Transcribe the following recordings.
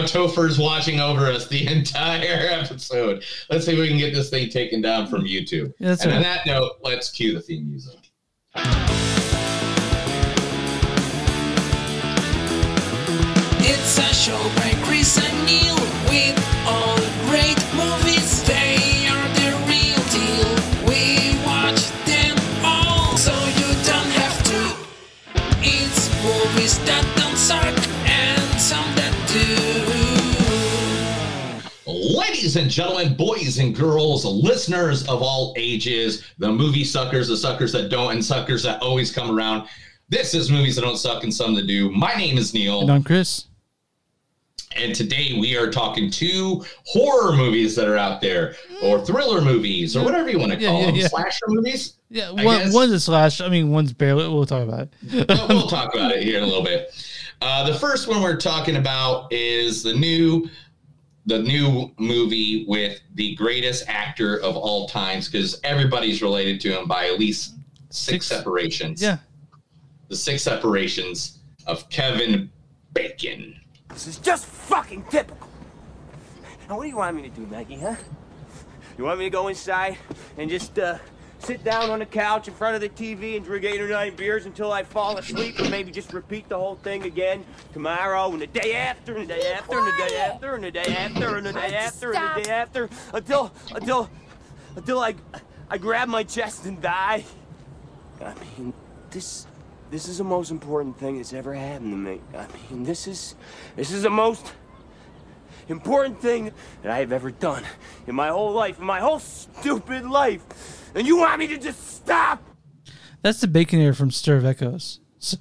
now Topher's watching over us the entire episode. Let's see if we can get this thing taken down from YouTube. Yeah, that's and on that note, let's cue the theme music. It's a show by Chris and Neil with all great movies. They are the real deal. We watch them all, so you don't have to. It's movies that don't suck Ladies and gentlemen, boys and girls, listeners of all ages, the movie suckers, the suckers that don't, and suckers that always come around. This is Movies That Don't Suck and Some That Do. My name is Neil. And I'm Chris. And today we are talking two horror movies that are out there, or thriller movies, or whatever you want to Yeah, call yeah, them, yeah. slasher movies. Yeah, one, one's a slash. I mean, one's barely. We'll talk about it. But we'll talk about it here in a little bit. Uh, the first one we're talking about is the new, the new movie with the greatest actor of all times, because everybody's related to him by at least six, Six. separations. Yeah. the six separations of Kevin Bacon. This is just fucking typical. Now, what do you want me to do, Maggie, huh? You want me to go inside and just, uh, sit down on the couch in front of the TV and drink eight or nine beers until I fall asleep and maybe just repeat the whole thing again tomorrow and the day after and the day after and the day after and the day after and the day after and the day after until, until, until I, I grab my chest and die? I mean, this this is the most important thing that's ever happened to me. I mean, this is this is the most important thing that I have ever done in my whole life, in my whole stupid life. And you want me to just stop? That's the bacon ear from Stir of Echoes. So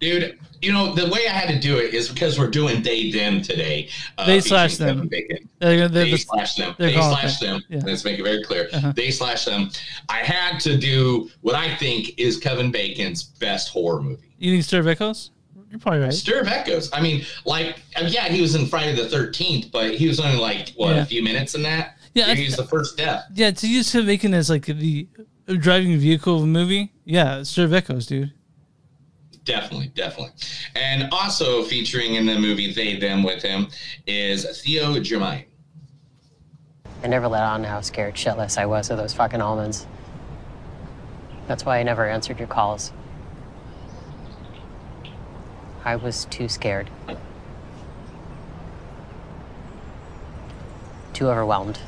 Dude, you know, the way I had to do it is because we're doing they them today. Uh, They slash them. Kevin Bacon. they're, they're They the- slash them. they're They called slash that. them. Yeah. Let's make it very clear. Uh-huh. They slash them. I had to do what I think is Kevin Bacon's best horror movie. you think Stir of Echoes? You're probably right. Stir of Echoes. I mean, like, uh, yeah, he was in Friday the Thirteenth, but he was only like what Yeah. a few minutes in that. Yeah, I- he the first death. Yeah, to use Kevin Bacon as like the driving vehicle of a movie. Yeah, Stir of Echoes, dude. Definitely, definitely. And also featuring in the movie They Them with him is Theo Germaine. I never let on how scared shitless I was of those fucking almonds. That's why I never answered your calls. I was too scared. Too overwhelmed.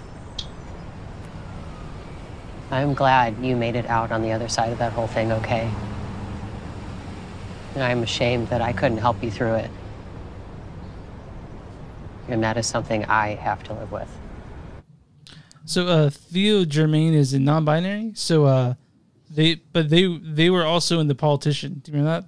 I'm glad you made it out on the other side of that whole thing okay. And I'm ashamed that I couldn't help you through it. And that is something I have to live with. So uh Theo Germaine is a non-binary. So uh they but they they were also in The Politician. Do you remember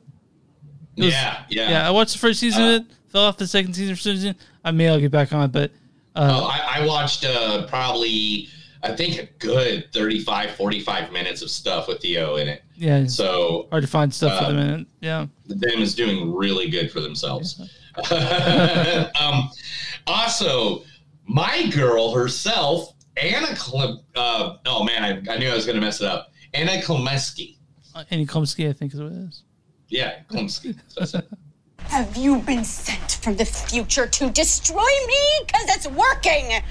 that? Was- yeah, yeah. Yeah, I watched the first season Uh, of it, fell off the second season for some reason. I may I'll get back on it, but Oh, uh I, I watched uh, probably, I think, a good 35, 45 minutes of stuff with Theo in it. yeah, So hard to find stuff for uh, the minute. Yeah. them is doing really good for themselves. um, also, my girl herself, Anna Klem, uh, oh man, I, I knew I was going to mess it up. Anna Klemeski. Uh, Annie Klumsky, I think is what it is. Yeah, Klemsky. Have you been sent from the future to destroy me? Because it's working.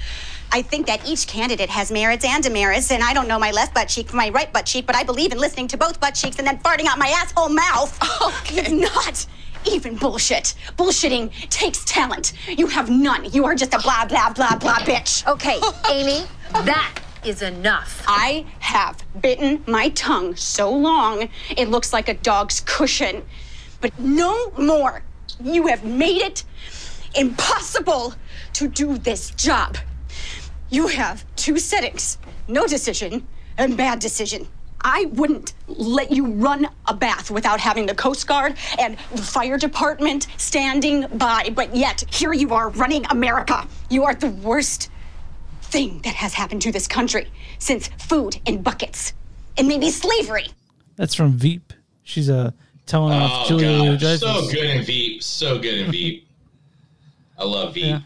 I think that each candidate has merits and demerits, and I don't know my left butt cheek from my right butt cheek, but I believe in listening to both butt cheeks and then farting out my asshole mouth. Okay. It's not even bullshit. Bullshitting takes talent. You have none. You are just a blah, blah, blah, blah bitch. Okay, Amy, that is enough. I have bitten my tongue so long it looks like a dog's cushion. But no more. You have made it impossible to do this job. You have two settings no decision and bad decision. I wouldn't let you run a bath without having the Coast Guard and the fire department standing by, but yet here you are running America. You are the worst thing that has happened to this country since food in buckets and maybe slavery. That's from Veep. She's uh, telling off Oh, Julia God. Louis-Dreyfus. So good in Veep. So good in Veep. I love Veep. Yeah.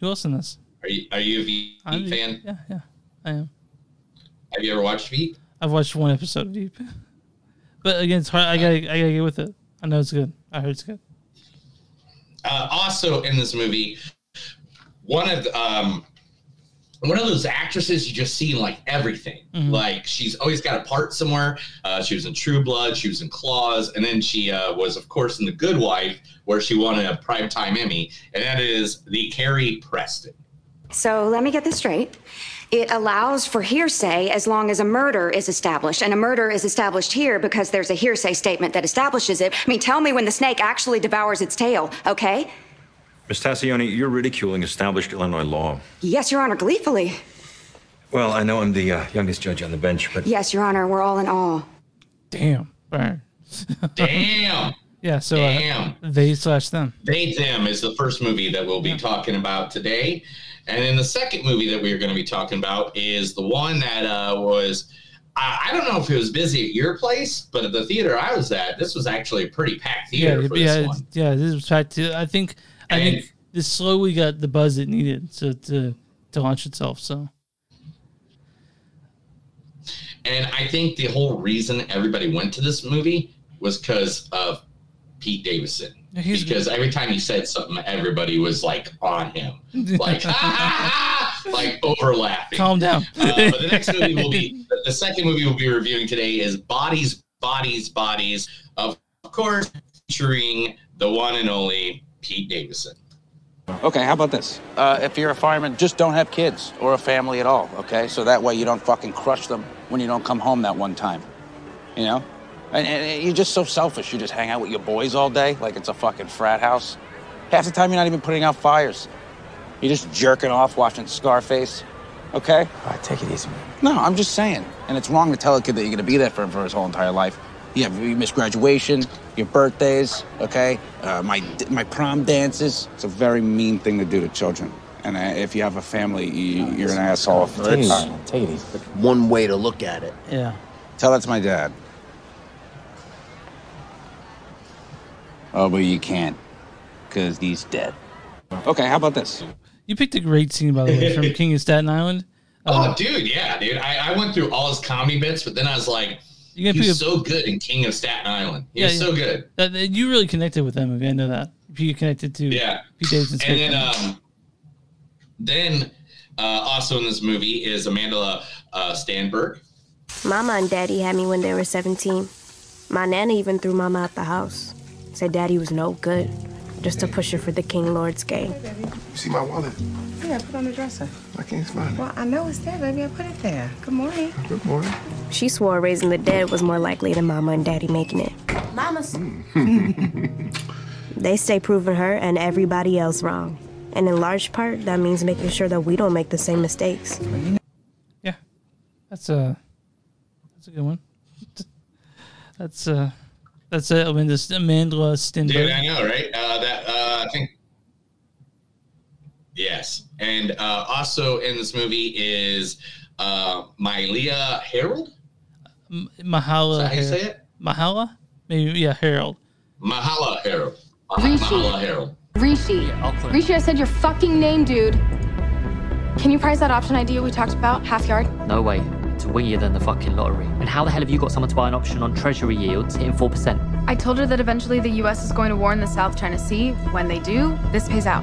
Who else in this? Are, you, are you a Veep I'm fan? Yeah, yeah, I am. Have you ever watched Veep? I've watched one episode of Veep, but again, it's hard. I gotta, I gotta get with it. I know it's good. I heard it's good. Uh, also in this movie, one of the, um one of those actresses you just see in like everything. Mhm. Like she's always got a part somewhere. Uh, she was in True Blood, she was in Claws, and then she uh, was, of course, in The Good Wife, where she won a primetime Emmy, and that is the Carrie Preston. So let me get this straight. It allows for hearsay as long as a murder is established. And a murder is established here because there's a hearsay statement that establishes it. I mean, tell me when the snake actually devours its tail, okay? Miss Tascioni, you're ridiculing established Illinois law. Yes, Your Honor, gleefully. Well, I know I'm the uh, youngest judge on the bench, but Yes, Your Honor, we're all in awe. Damn. Burn. Damn. Yeah. So Damn. uh, they slash them. They Them is the first movie that we'll be talking about today. And then the second movie that we are going to be talking about is the one that uh, was, I, I don't know if it was busy at your place, but at the theater I was at, this was actually a pretty packed theater Yeah. for Yeah. this one. Yeah. This was packed. too. I think. I And- think this slowly got the buzz it needed to to to launch itself. So And I think the whole reason everybody went to this movie was because of Pete Davidson. Yeah, he's- because every time he said something, everybody was like on him, like like overlapping. calm down. Uh, but the next movie will be the- the second movie we'll be reviewing today is Bodies, Bodies, Bodies. Of course, featuring the one and only Pete Davidson. Okay, how about this? Uh, if you're a fireman, just don't have kids or a family at all, okay? So that way you don't fucking crush them when you don't come home that one time. You know? And, and you're just so selfish. You just hang out with your boys all day like it's a fucking frat house. Half the time you're not even putting out fires. You're just jerking off watching Scarface, okay? All right, take it easy, man. No, I'm just saying. And it's wrong to tell a kid that you're gonna be there for him for his whole entire life. You have you miss graduation, your birthdays, okay? Uh, my my prom dances. It's a very mean thing to do to children. And uh, if you have a family, you, you're an asshole. Take it easy. Take it easy. One way to look at it. yeah. Tell that to my dad. Oh, but you can't, because he's dead. Okay, how about this? You picked a great scene by the way from King of Staten Island. Oh, dude, yeah, dude. I, I went through all his comedy bits, but then I was like, You gonna pick he's a- so good in King of Staten Island. He's Yeah, so good. That, that- you really connected with them. I know that. You connected to Yeah. Pete Davidson's And then, um, then uh, also in this movie is Amanda uh, Stenberg. Mama and Daddy had me when they were 17. My nana even threw Mama out the house. Said Daddy was no good, just to push her for the King Lord's game. You see my wallet? Yeah, put on the dresser. I can't find it. Well, I know it's there, baby. I put it there. Good morning. Good morning. She swore raising the dead was more likely than Mama and Daddy making it. Mama's. They stay proving her and everybody else wrong. And in large part, that means making sure that we don't make the same mistakes. Yeah. That's a that's a good one. That's uh that's uh, Amanda Amanda Stenberg. Dude, I know, right? Uh, that uh, I think. Yes, and uh, also in this movie is uh, Mylea Herrold. M- Mahala. Is that how you Har- say it? Mahala? Maybe yeah, Herrold. Mahala Herrold. Rishi. Mahala Herrold. Rishi. Rishi, I said your fucking name, dude. Can you price that option idea we talked about, half yard? No way. It's you than the fucking lottery. And how the hell have you got someone to buy an option on treasury yields hitting 4%? I told her that eventually the US is going to war in the South China Sea. When they do, this pays out.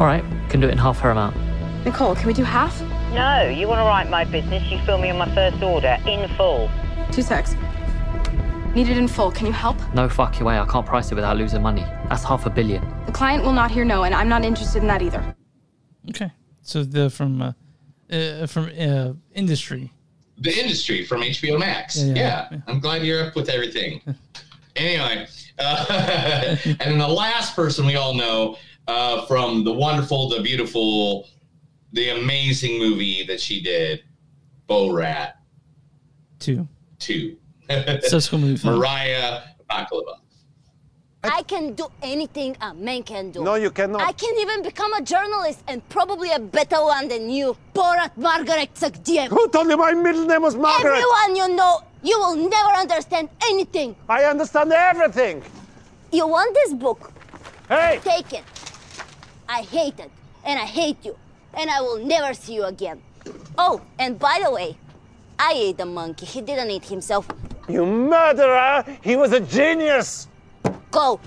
All right, can do it in half her amount. Nicole, can we do half? No, you want to write my business, you fill me on my first order in full. Two secs. Need it in full. Can you help? No fucking way, I can't price it without losing money. That's half a billion. The client will not hear no, and I'm not interested in that either. Okay. So the from uh, uh from uh industry. The industry from HBO Max. Yeah, Yeah, yeah. I'm glad you're up with everything. anyway, uh, and then the last person we all know uh, from the wonderful, the beautiful, the amazing movie that she did, Borat Two. 2. Subsequent movie. Mariah Bakalova. I can do anything a man can do. No, you cannot. I can even become a journalist and probably a better one than you. Borat Margaret Sagdiyev. Who told you my middle name was Margaret? Everyone you know, you will never understand anything. I understand everything. You want this book? Hey! Take it. I hate it, and I hate you, and I will never see you again. Oh, and by the way, I ate the monkey. He didn't eat himself. You murderer! He was a genius! Go.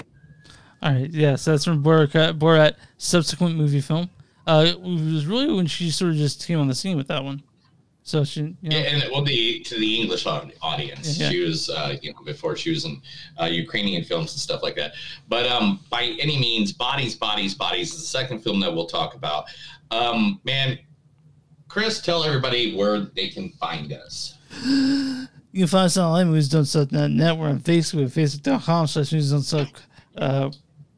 All right, yeah, so that's from Borat, Borat subsequent movie film. Uh, it was really when she sort of just came on the scene with that one. So she, you know, Yeah, and well, the to the English audience, Yeah. she was, uh, you know, before she was in uh, Ukrainian films and stuff like that. But um, by any means, bodies, bodies, bodies is the second film that we'll talk about. Um, man, Chris, tell everybody where they can find us. you can find us on online, movies don't suck.net. We're on Facebook, facebook.com slash movies don't suck uh,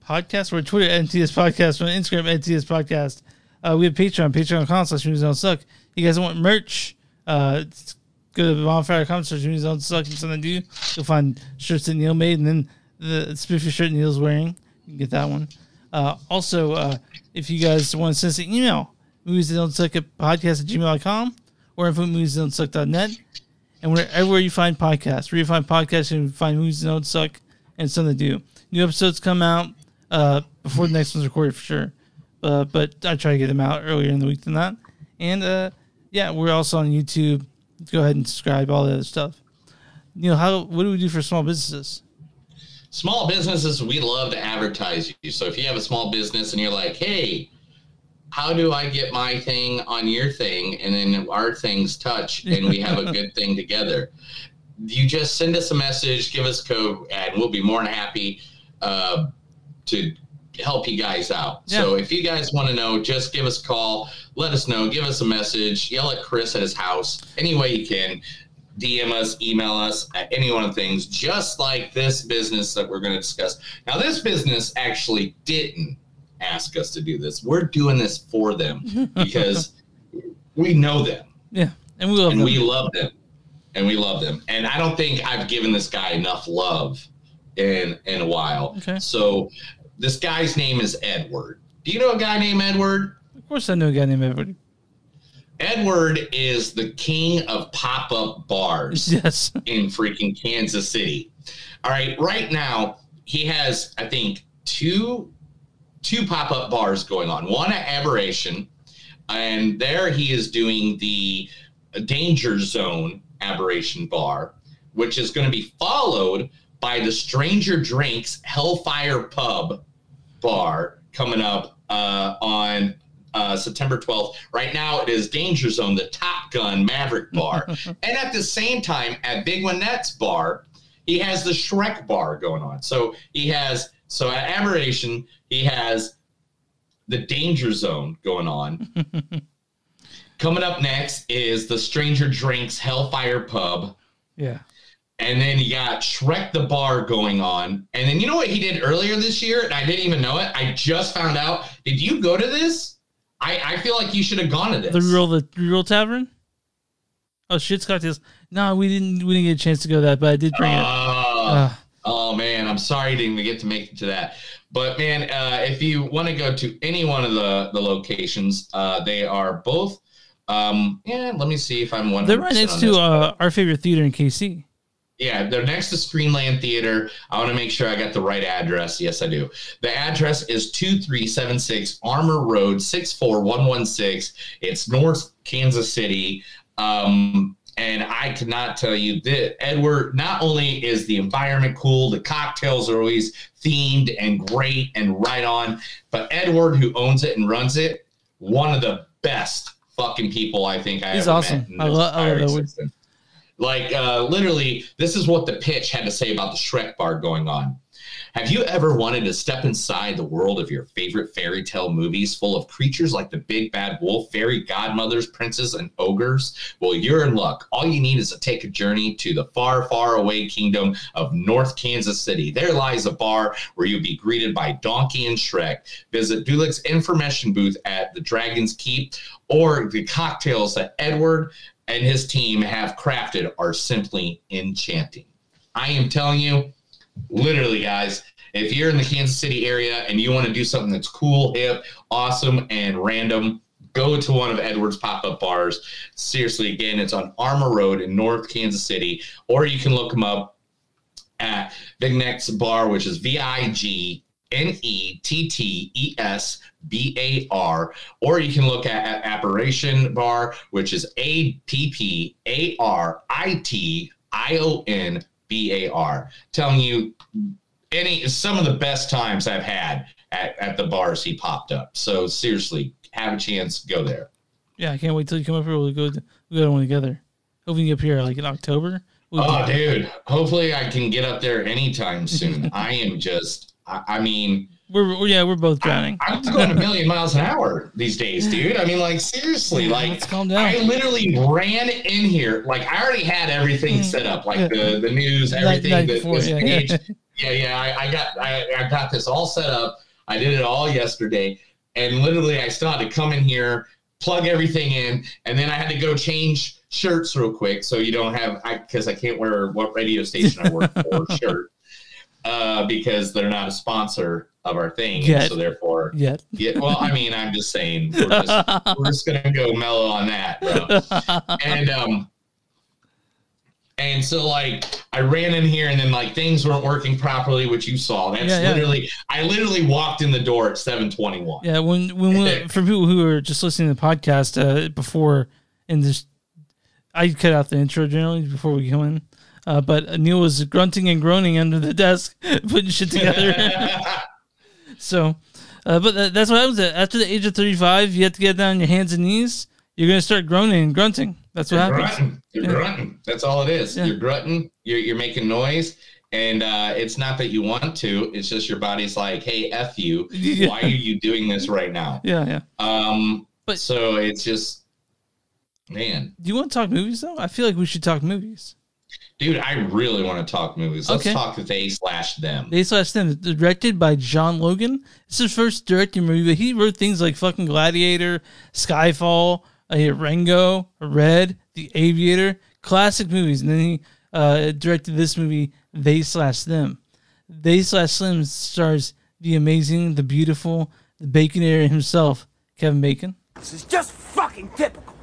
podcast. We're on Twitter, NTS Podcast. We're on Instagram, NTS Podcast. Uh, we have Patreon, patreon.com slash movies don't suck. You guys want merch? Uh, it's- go to bonfire.com slash movies don't suck and something to do. You'll find shirts that Neil made and then the spiffy shirt Neil's wearing. You can get that one. Uh, also, uh, if you guys want to send us an email, movies don't suck at podcast at gmail.com or info movies don't suck.net. And wherever you find podcasts, where you find podcasts, you find movies that don't suck and something to do. New episodes come out uh, before the next one's recorded for sure. Uh, but I try to get them out earlier in the week than that. And uh, yeah, we're also on YouTube. Go ahead and subscribe, all that other stuff. You know, how what do we do for small businesses? Small businesses, we love to advertise you. So if you have a small business and you're like, hey, how do I get my thing on your thing? And then our things touch and we have a good thing together. You just send us a message, give us a code, and we'll be more than happy uh, to help you guys out. So if you guys want to know, just give us a call, let us know, give us a message, yell at Chris at his house, any way you can. DM us, email us at any one of the things, just like this business that we're going to discuss. Now, this business actually didn't ask us to do this. We're doing this for them because we know them Yeah, and we love and them. we love them and we love them. And I don't think I've given this guy enough love in in a while. Okay. So this guy's name is Edward. Do you know a guy named Edward? Of course, I know a guy named Edward. Edward is the king of pop up bars Yes. in freaking Kansas City. All right, right now he has, I think, two two pop up bars going on. One at Apparition, and there he is doing the Danger Zone Apparition Bar, which is going to be followed by the Stranger Drinks Hellfire Pub Bar coming up uh, on uh, September 12th. Right now, it is Danger Zone, the Top Gun Maverick Bar. and at the same time, at Vignettes Bar, he has the Shrek Bar going on. So he has, so at Apparition, he has the Danger Zone going on. Coming up next is the Stranger Drinks Hellfire Pub. Yeah. And then you got Shrek the Bar going on. And then you know what he did earlier this year? And I didn't even know it. I just found out. Did you go to this? I, I feel like you should have gone to this. The real the real tavern. Oh, shit's cocktails. No, we didn't. We didn't get a chance to go to that, but I did bring it. Oh, Uh, oh, man, I'm sorry I didn't get to make it to that. But man, uh, if you want to go to any one of the the locations, uh, they are both. Um, yeah, let me see if I'm one. They're right next to uh, our favorite theater in KC. Yeah, they're next to Screenland Theater. I want to make sure I got the right address. Yes, I do. The address is 2376 Armour Road, 64116. It's North Kansas City. Um, and I cannot tell you that Edward, not only is the environment cool, the cocktails are always themed and great and right on, but Edward, who owns it and runs it, one of the best fucking people I think I He's ever awesome. I lo- I love Edward. Like uh, literally, this is what the pitch had to say about the Shrek bar going on. Have you ever wanted to step inside the world of your favorite fairy tale movies full of creatures like the big bad wolf, fairy godmothers, princes, and ogres? Well, you're in luck. All you need is to take a journey to the far, far away kingdom of North Kansas City. There lies a bar where you'll be greeted by Donkey and Shrek. Visit Duloc's information booth at the Dragon's Keep, or the cocktails that Edward and his team have crafted are simply enchanting. I am telling you, literally, guys, if you're in the Kansas City area and you want to do something that's cool, hip, awesome, and random, go to one of Edward's pop up bars. Seriously, again, it's on Armour Road in North Kansas City, or you can look them up at Vignettes Bar, which is V I G N E T T E S B A R, or you can look at, at Apparition Bar, which is A P P A R I T I O N B A R. Telling you, any some of the best times I've had at, at the bars he popped up. So seriously, have a chance, go there. Yeah, I can't wait till you come up here. We'll go. We'll go to one together. Hope we can get up here like in October. We'll Oh, dude! Hopefully, I can get up there anytime soon. I am just, I, I mean, We're yeah, we're both drowning. I'm going a million miles an hour these days, dude. I mean, like seriously, like Let's calm down. I literally ran in here, like I already had everything mm. set up, like the the news, everything, night the, before, yeah. page. Yeah, yeah. I, I got I, I got this all set up. I did it all yesterday, and literally, I still had to come in here, plug everything in, and then I had to go change shirts real quick, so you don't have I because I can't wear what radio station I work for shirt uh, because they're not a sponsor of our thing, Yet. so therefore, Yet. yeah. Well, I mean, I'm just saying we're just, we're just gonna go mellow on that, bro. And um, and so like I ran in here, and then like things weren't working properly, which you saw. That's Yeah, yeah. literally I literally walked in the door at 7:21. Yeah, when when we, for people who are just listening to the podcast uh, before and this, I cut out the intro generally before we go in. Uh, but Neil was grunting and groaning under the desk, putting shit together. so, uh, but that, that's what happens. After the age of thirty-five, you have to get down on your hands and knees. You're gonna start groaning and grunting. That's what You're happens. grunting. You're Yeah. grunting. That's all it is. You're grunting. You're, you're making noise. And uh, it's not that you want to. It's just your body's like, hey, F you. Yeah. Why are you doing this right now? Yeah, yeah. Um, but so it's just, man, Do you want to talk movies though? I feel like we should talk movies. Dude, I really want to talk movies. Let's Okay. talk they slash them. They slash them directed by John Logan. It's his first directing movie, but he wrote things like fucking Gladiator, Skyfall, uh, Rango, Red, The Aviator, classic movies, and then he uh, directed this movie, They slash Them. They slash Them stars the amazing, the beautiful, the Baconator himself, Kevin Bacon. This is just fucking typical.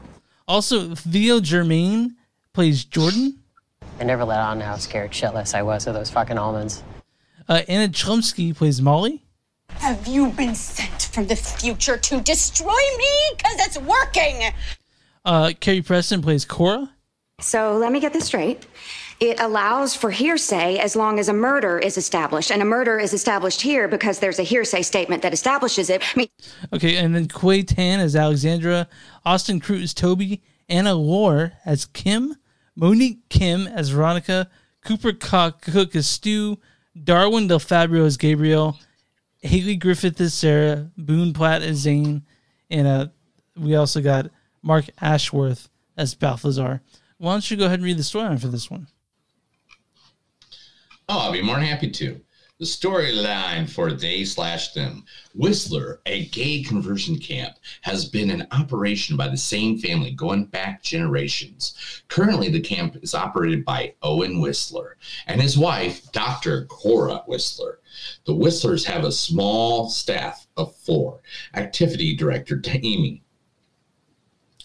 Also, Theo Germaine plays Jordan. I never let on how scared shitless I was of those fucking almonds. Uh, Anna Chlumsky plays Molly. Have you been sent from the future to destroy me? Because it's working. Uh, Carrie Preston plays Cora. So let me get this straight. It allows for hearsay as long as a murder is established. And a murder is established here because there's a hearsay statement that establishes it. I mean, Okay, and then Quei Tann as Alexandra, Austin Crute as Toby, Anna Lore as Kim, Monique Kim as Veronica, Cooper Cook, as Stu, Darwin Del Fabro as Gabriel, Hayley Griffith as Sarah, Boone Platt as Zane, and uh, we also got Mark Ashworth as Balthazar. Why don't you go ahead and read the storyline for this one? Oh, I'll be more than happy to. The storyline for They Slash Them. Whistler, a gay conversion camp, has been in operation by the same family going back generations. Currently, the camp is operated by Owen Whistler and his wife, Dr. Cora Whistler. The Whistlers have a small staff of four. Activity Director Amy,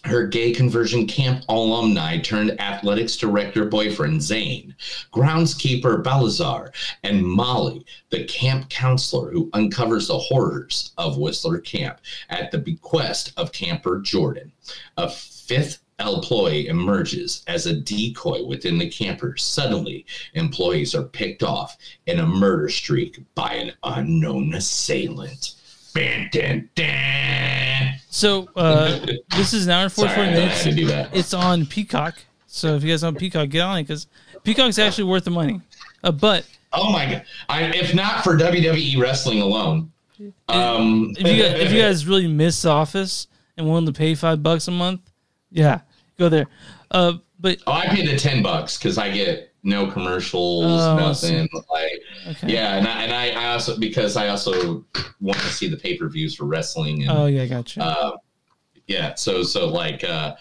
her gay conversion camp alumni turned athletics director boyfriend Zane, groundskeeper Balthazar, and Molly, the camp counselor who uncovers the horrors of Whistler Camp at the bequest of camper Jordan. A fifth employee emerges as a decoy within the camper. Suddenly, employees are picked off in a murder streak by an unknown assailant. So uh, this is an hour and 44 I I minutes. do that. It's on Peacock. So if you guys on Peacock, get on it because Peacock's actually worth the money. Uh, but Oh my god! I, if not for WWE wrestling alone, um, if you guys, if you guys really miss Office and willing to pay five bucks a month, yeah, go there. Uh, but oh, I pay the ten bucks because I get no commercials, Oh, nothing. Like, Okay. yeah, and I, and I, also because I also want to see the pay per views for wrestling. And, oh yeah, gotcha. uh, yeah. So so like, uh,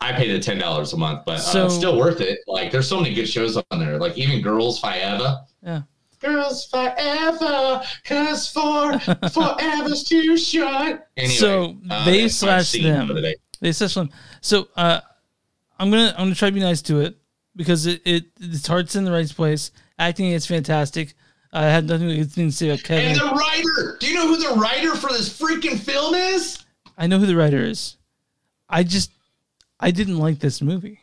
I pay the ten dollars a month, but uh, it's still worth it. Like, there's so many good shows on there. Like even Girls Forever. yeah. Girls forever, cause for forever's too short. Anyway, so uh, they slash them. the. They slash them. So uh, I'm gonna I'm gonna try to be nice to it because it, it its heart's in the right place. Acting is fantastic. I had nothing to say about Kevin. And the writer. Do you know who the writer for this freaking film is? I know who the writer is. I just I didn't like this movie.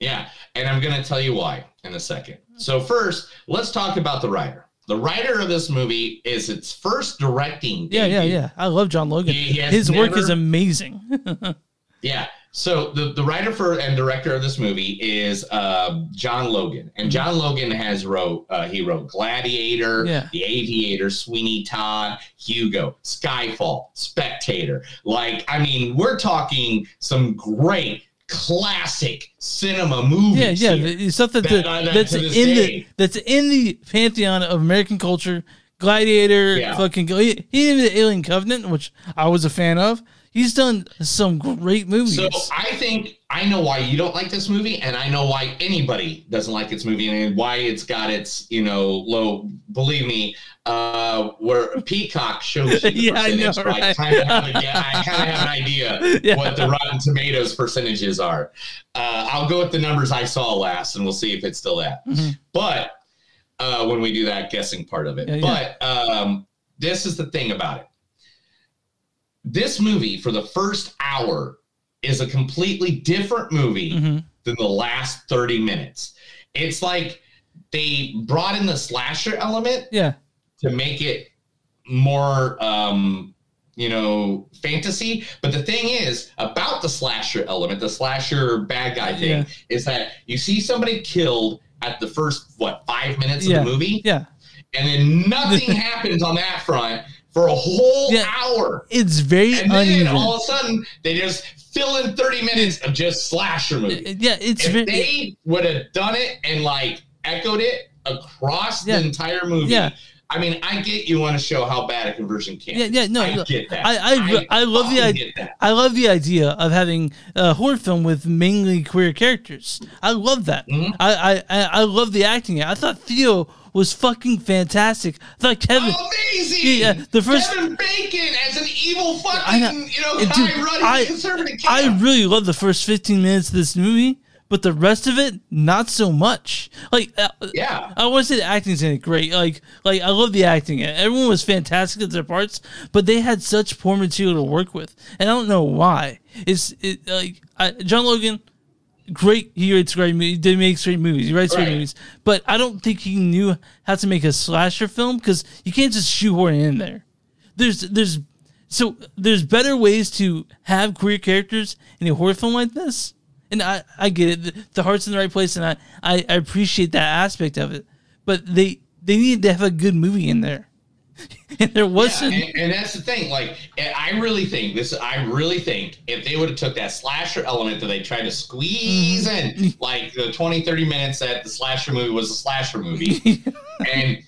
Yeah, and I'm going to tell you why in a second. So first, let's talk about the writer. the writer of this movie is its first directing. Yeah, yeah, debut. yeah. I love John Logan. He- he has His work is amazing. Yeah. So the, the writer for and director of this movie is uh, John Logan, and John Logan has wrote uh, he wrote Gladiator, Yeah. The Aviator, Sweeney Todd, Hugo, Skyfall, Spectator. Like I mean, we're talking some great classic cinema movies. yeah, yeah. the- Stuff that, that- the, that that's in the that's in the pantheon of American culture. Gladiator, Yeah. fucking he, he even did Alien Covenant, which I was a fan of. He's done some great movies. So I think I know why you don't like this movie, and I know why anybody doesn't like this movie, and why it's got its you know low. Believe me, uh, where Peacock shows you the Yeah, I know, percentage, so I right? kind of have, kind of have an idea Yeah. what the Rotten Tomatoes percentages are. Uh, I'll go with the numbers I saw last, and we'll see if it's still that. Mhm. But uh, when we do that guessing part of it, yeah. but um, this is the thing about it. This movie, for the first hour, is a completely different movie Mm-hmm. than the last 30 minutes. It's like they brought in the slasher element yeah, to make it more um you know fantasy but the thing is about the slasher element the slasher bad guy thing Yeah. is that you see somebody killed at the first what five minutes yeah, of the movie yeah. and then nothing happens on that front for a whole Yeah. hour It's very and then uneven. all of a sudden they just fill in 30 minutes of just slasher movie yeah, it's if very they would have done it and like echoed it across Yeah. the entire movie Yeah. I mean, I get you want to show how bad a conversion can. Yeah, yeah, no, I get that. I, I, re- I, love the idea. I love the idea of having a horror film with mainly queer characters. I love that. Mm-hmm. I, I, I I love the acting. I thought Theo was fucking fantastic. I thought Kevin. Amazing. Yeah, the first. Kevin Bacon as an evil fucking, know. you know, And dude, running I- conservative kid. I really love the first 15 minutes of this movie, but the rest of it, not so much. Like, uh, Yeah. I want to say the acting's in it great. Like, like I love the acting. Everyone was fantastic at their parts, but they had such poor material to work with, and I don't know why. It's it, like I, John Logan, great. He writes great movies. He makes great movies. He writes great movies, but I don't think he knew how to make a slasher film because you can't just shoehorn it in there. There's there's so there's better ways to have queer characters in a horror film like this. And I, I get it. The, heart's in the right place and I, I, I appreciate that aspect of it. But they they needed to have a good movie in there. and there wasn't and, and that's the thing. Like, I really think this. I really think if they would have took that slasher element that they tried to squeeze Mm-hmm. in, like the 20, 30 minutes that the slasher movie was a slasher movie, and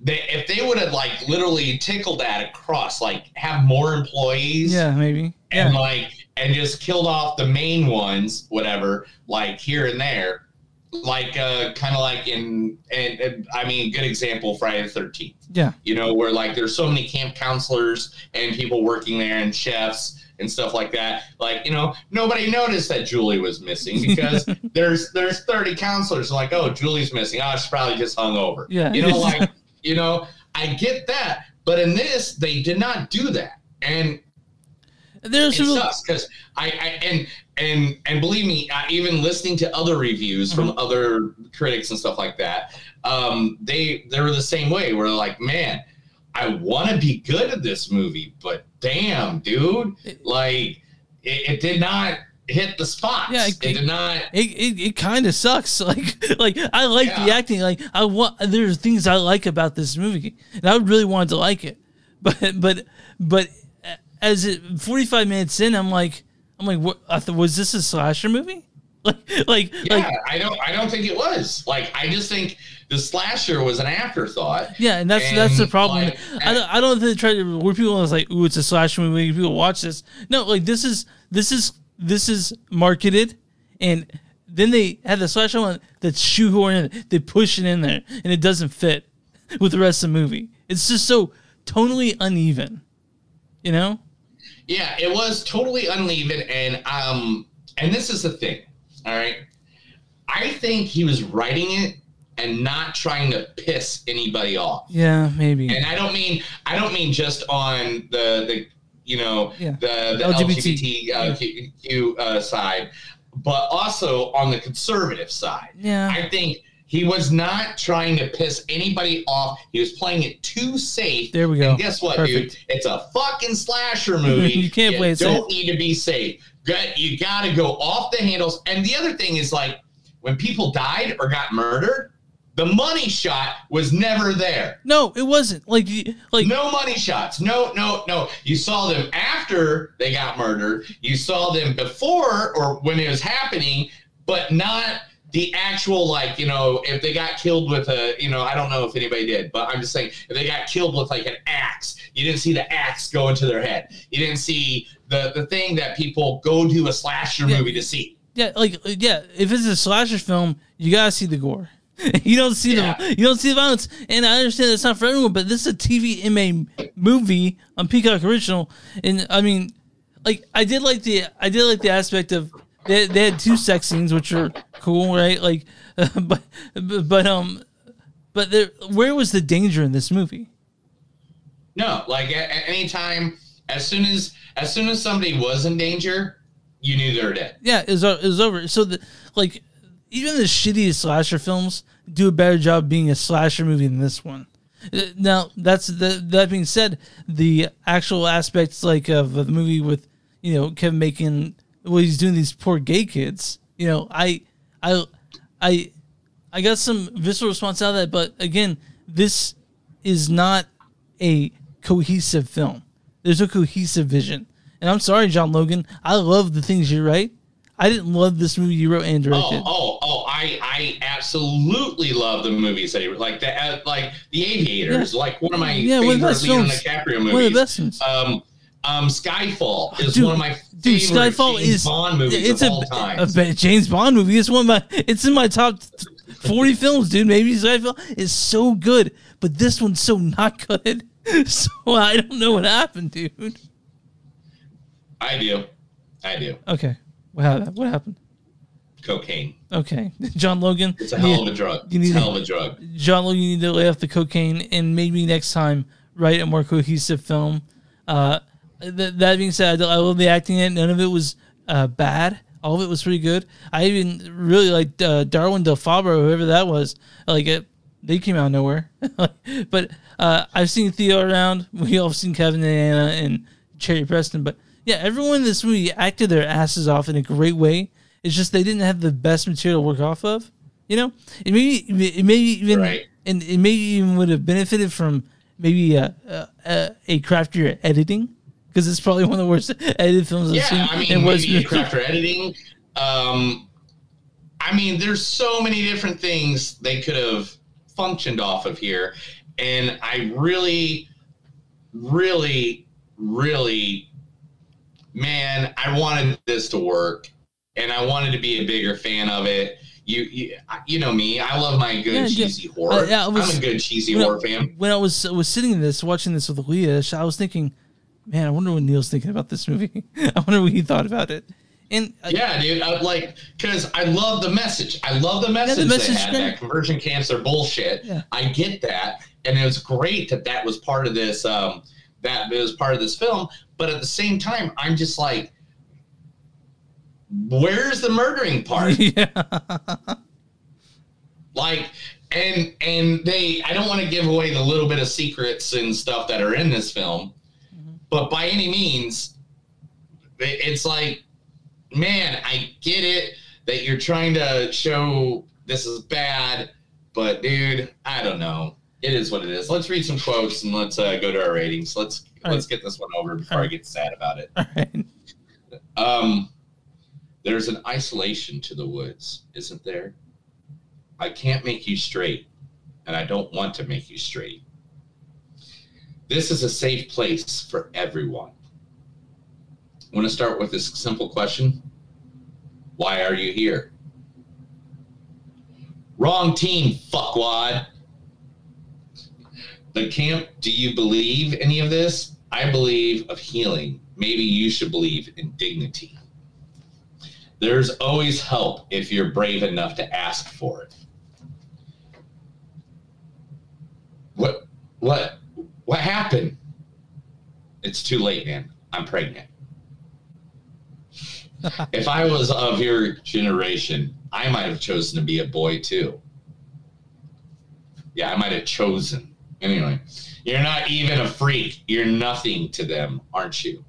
they, if they would have like literally tickled that across, like have more employees, Yeah, maybe. and Yeah. like and just killed off the main ones, whatever, like here and there, like uh, kind of like in and, and I mean, good example, Friday the Thirteenth Yeah. you know, where like there's so many camp counselors and people working there and chefs and stuff like that. Like, you know, nobody noticed that Julie was missing because there's there's 30 counselors like, oh, Julie's missing. Oh, she's probably just hung over. Yeah. You know, like, you know, I get that. But in this, they did not do that. And There's it sucks because I, I and and and believe me, uh, even listening to other reviews from Mm-hmm. other critics and stuff like that, um, they they were the same way. Where they're like, man, I want to be good at this movie, but damn, dude, like it, it did not hit the spot. Yeah, it, it- did not. it, it, it kind of sucks. Like like I like the acting. Like I want there's things I like about this movie, and I really wanted to like it, but but but as it 45 minutes in, I'm like I'm like what? Was this a slasher movie? Like like Yeah, like I don't. I don't think it was. Like, I just think the slasher was an afterthought. yeah, and that's that's the problem. like, I don't I don't think they try to where people are like ooh it's a slasher movie. People watch this. No, like this is this is this is marketed and. Then they had the slasher one that's shoehorned in. They push it in there, and it doesn't fit with the rest of the movie. It's just so tonally uneven, you know. Yeah, it was totally uneven, and um, and this is the thing. All right, I think he was writing it and not trying to piss anybody off. Yeah, maybe. And I don't mean I don't mean just on the the you know Yeah. the the LGBT. LGBT uh, Q, uh, side, but also on the conservative side. Yeah. I think He was not trying to piss anybody off. He was playing it too safe. There we go. And guess what, dude? It's a fucking slasher movie. You can't play it Don't safe. need to be safe. You got to go off the handles. And the other thing is like when people died or got murdered, the money shot was never there. No, it wasn't. Like, like no money shots. No, no, no. You saw them after they got murdered. You saw them before or when it was happening, but not the actual like you know if they got killed with a you know I don't know if anybody did, but I'm just saying if they got killed with like an axe, you didn't see the axe go into their head. You didn't see the the thing that people go to a slasher movie to see. Yeah, like yeah, if it's a slasher film, you gotta see the gore. you don't see the you don't see the violence, and I understand it's not for everyone, but this is a TV MA movie on Peacock Original, and I mean, like I did like the I did like the aspect of they, they had two sex scenes which are cool, right? Like, but but um, but there where was the danger in this movie? No, like at, at any time, as soon as as soon as somebody was in danger, you knew they were dead. Yeah, it was, it was over. So the like even the shittiest slasher films do a better job being a slasher movie than this one. Uh, Now that's the, that being said, the actual aspects like of the movie with you know Kevin Bacon, what he's doing these poor gay kids. You know, I I I I got some visceral response out of that, but again, this is not a cohesive film. There's no cohesive vision. And I'm sorry, John Logan. I love the things you write. I didn't love this movie you wrote and directed. Oh, oh, oh! I, I absolutely love the movies that you like the uh, like the Aviators, Yeah. like one of my Yeah, one of the favorite Leonardo. DiCaprio movies. One of the best ones. Um, um, Skyfall is Dude, one of my Dude, Skyfall James is Bond movies it's of a, all time. a James Bond movie. It's one of my. It's in my top forty films, dude. Maybe Skyfall is so good, but this one's so not good. So I don't know what happened, dude. I do, I do. Okay, what happened? What happened? Cocaine. Okay, John Logan. It's a hell of a drug. You It's need a hell of a drug. John Logan, you need to lay off the cocaine and maybe next time write a more cohesive film. Uh, th- that being said, I love the acting in it. None of it was uh, bad. All of it was pretty good. I even really liked uh, Darwin Del Fabro, whoever that was. Like it, they came out of nowhere. but uh, I've seen Theo around. We all have seen Kevin and Anna and Cherry Preston. But yeah, everyone in this movie acted their asses off in a great way. It's just they didn't have the best material to work off of. You know, it maybe it maybe even and it maybe even would have benefited from maybe a a, a, a craftier editing because it's probably one of the worst edited films I've Yeah, seen. I mean, was maybe crafter editing. Um, I mean, there's so many different things they could have functioned off of here, and I really, really, really, man, I wanted this to work, and I wanted to be a bigger fan of it. You, you, you know me. I love my good Yeah, yeah. cheesy horror. Uh, yeah, I was- I'm a good cheesy when I- fan. When I was was sitting in this, watching this with Leah, I was thinking, man, I wonder what Neil's thinking about this movie. I wonder what he thought about it. And uh, Yeah, dude. I, like, because I love the message. I love the message, message they had. great. That conversion camps are bullshit. Yeah. I get that, and it was great that that was part of this. Um, that was part of this film. But at the same time, I'm just like, where's the murdering part? yeah. like and and they i don't want to give away the little bit of secrets and stuff that are in this film but by any means it's like man i get it that you're trying to show this is bad but dude i don't know it is what it is let's read some quotes and let's uh, go to our ratings let's All let's right. get this one over before All i get sad about it right. um, there's an isolation to the woods, isn't there? I can't make you straight, and I don't want to make you straight. This is a safe place for everyone. I want to start with this simple question Why are you here? Wrong team, fuckwad. The camp, do you believe any of this? I believe of healing. Maybe you should believe in dignity. There's always help if you're brave enough to ask for it. What what what happened? It's too late, man. I'm pregnant. if I was of your generation, I might have chosen to be a boy too. Yeah, I might have chosen. Anyway, you're not even a freak. You're nothing to them, aren't you?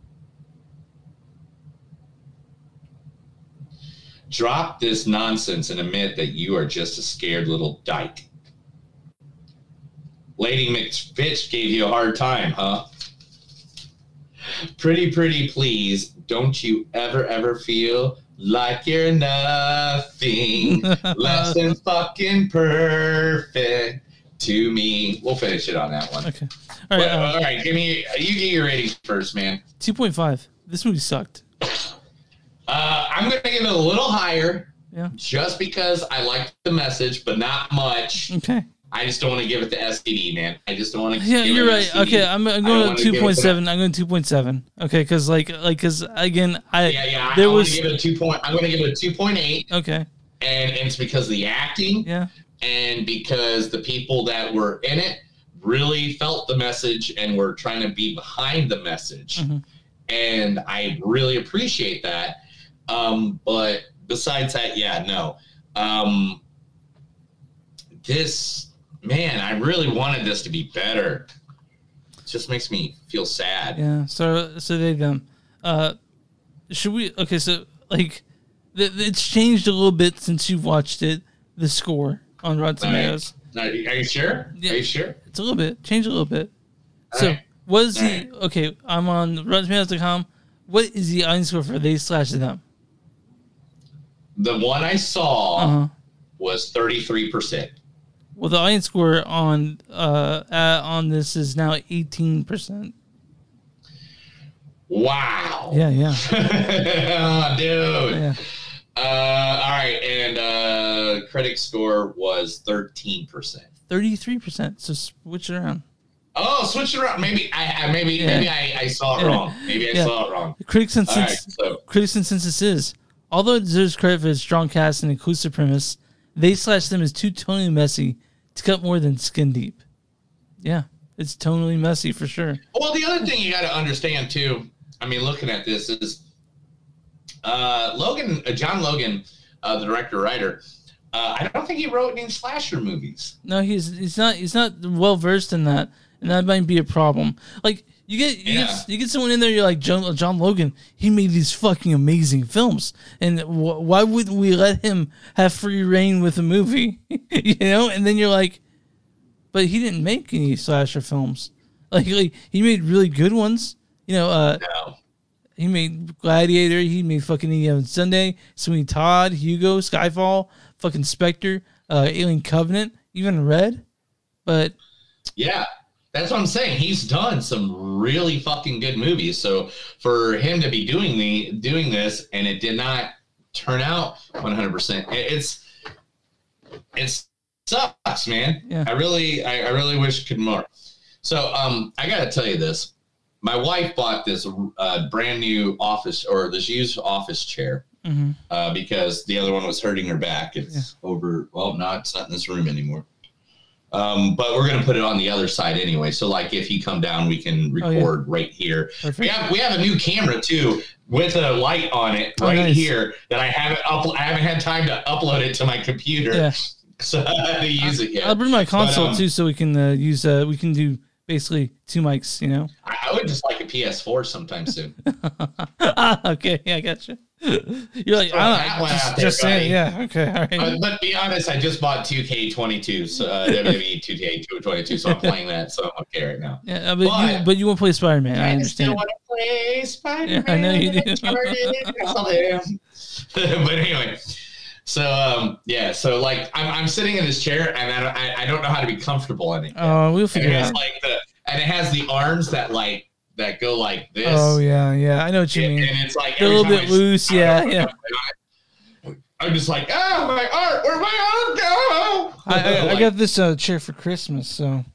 Drop this nonsense and admit that you are just a scared little dyke. Lady McFitch gave you a hard time, huh? Pretty, pretty please, don't you ever, ever feel like you're nothing less than fucking perfect to me. We'll finish it on that one. Okay. All right. Well, uh, all right, give me you get your ratings first, man. Two point five. This movie sucked. Uh, I'm gonna give it a little higher, Yeah. just because I like the message, but not much. Okay. I just don't want to give it the STD, man. I just don't want to. Yeah, you're right. Okay, I'm, I'm going to two point to seven. I'm going two point seven. Okay, because like like because again, I Yeah, yeah. there I was give it a two point. I'm going to give it a two point eight, okay. and, and it's because of the acting. Yeah. and because the people that were in it really felt the message and were trying to be behind the message. Mhm. And I really appreciate that. Um, but besides that, yeah, no. Um, this, man, I really wanted this to be better. It just makes me feel sad. Yeah. So so they them. Uh, should we? Okay. So like, th- it's changed a little bit since you've watched it. The score on Rotten All right. Tomatoes. Are you sure? Are you sure? It's a little bit changed a little bit. So Alright. what is the okay? I'm on RottenTomatoes.com. What is the audience score for they slash them? The one I saw Uh-huh. was 33%. Well, the audience score on uh, uh on this is now 18 percent. Wow. Yeah, yeah. oh, dude. Yeah. Uh, all right, and uh, critic score was thirteen percent. 33 percent. So switch it around. Oh, switch it around. Maybe I, I maybe Yeah. maybe I, I saw it Yeah. wrong. Maybe I Yeah. saw it wrong. Critics and right, so Critics Consensus is, although it deserves credit for its strong cast and inclusive premise, they slash them as too tonally messy to cut more than skin deep. Yeah, it's totally messy for sure. well, the other thing you got to understand too. I mean, looking at this is uh, Logan, uh, John Logan, uh, the director writer. Uh, I don't think he wrote any slasher movies. No, he's he's not he's not well versed in that, and that might be a problem. Like you get you, Yeah. get you get someone in there, you're like John, John Logan. He made these fucking amazing films, and wh- why wouldn't we let him have free reign with a movie? you know, and then you're like, but he didn't make any slasher films. Like, like he made really good ones. You know, uh, he made Gladiator. He made fucking Any Sunday, Sweeney Todd, Hugo, Skyfall, fucking Spectre, uh, Alien Covenant, even Red. But Yeah, that's what I'm saying. He's done some really fucking good movies. So for him to be doing the doing this and it did not turn out 100, percent it's it sucks, man. Yeah. I really I, I really wish it could more. So um, I gotta tell you this. My wife bought this uh, brand new office or this used office chair Mhm. uh, because the other one was hurting her back. It's over. Well, no, it's not in this room anymore. Um, but we're gonna put it on the other side anyway. So like if you come down, we can Oh, yeah. record right here. Perfect. We have we have a new camera too with a light on it Oh, right nice. here that I haven't up, I haven't had time to upload it to my computer. Yeah. So I haven't used it yet. I'll bring my But, console um, too, so we can uh, use. Uh, we can do basically two mics. You know. I, would just like a PS4 sometime soon. ah, okay, yeah, I got you. You're like, I don't one know, out just, there, just saying, yeah, okay, all right. Uh, but be honest, I just bought 2K22, so uh, WWE 2K22, so I'm playing that, so I'm okay right now. yeah, uh, but, you, but you won't play Spider Man. I understand. want to play Spider-Man. Yeah, I know you do. but anyway, so um, yeah, so like I'm, I'm sitting in this chair and I, don't- I, I don't know how to be comfortable in it. Oh, we'll figure it out. like the and it has the arms that like that go like this. Oh yeah, yeah, I know what you mean. And it's like a little bit I- loose. Yeah, yeah. I'm just like, oh my art, where my art go? I, I, I got this uh, chair for Christmas, so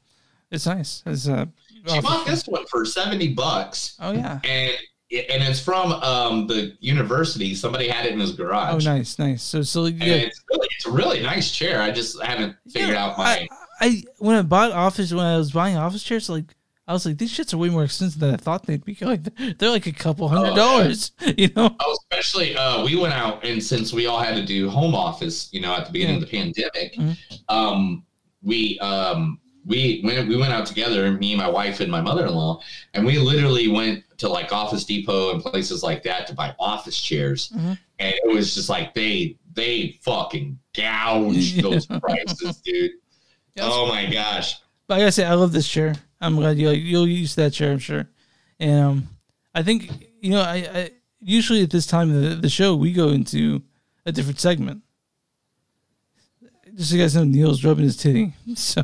it's nice. It's uh, She bought this one for 70 bucks. Oh yeah. And and it's from um the university. Somebody had it in his garage. Oh, nice, nice. So, so yeah, it's really it's a really nice chair. I just haven't figured out my I when I bought office when I was buying office chairs, like I was like, these shits are way more expensive than I thought they'd be. Like they're like a couple hundred Oh, dollars, you know. Oh, especially uh, we went out and since we all had to do home office, you know, at the beginning of the pandemic, Mhm. um, we um we went we went out together, me, my wife, and my mother in law, and we literally went to like Office Depot and places like that to buy office chairs, Mhm. and it was just like they they fucking gouged those prices, dude. Oh my gosh. But I gotta say, I love this chair. I'm glad you you'll use that chair. I'm sure. And um, I think you know, I, I usually at this time of the, the show we go into a different segment. Just so you guys know, Neil's rubbing his titty. So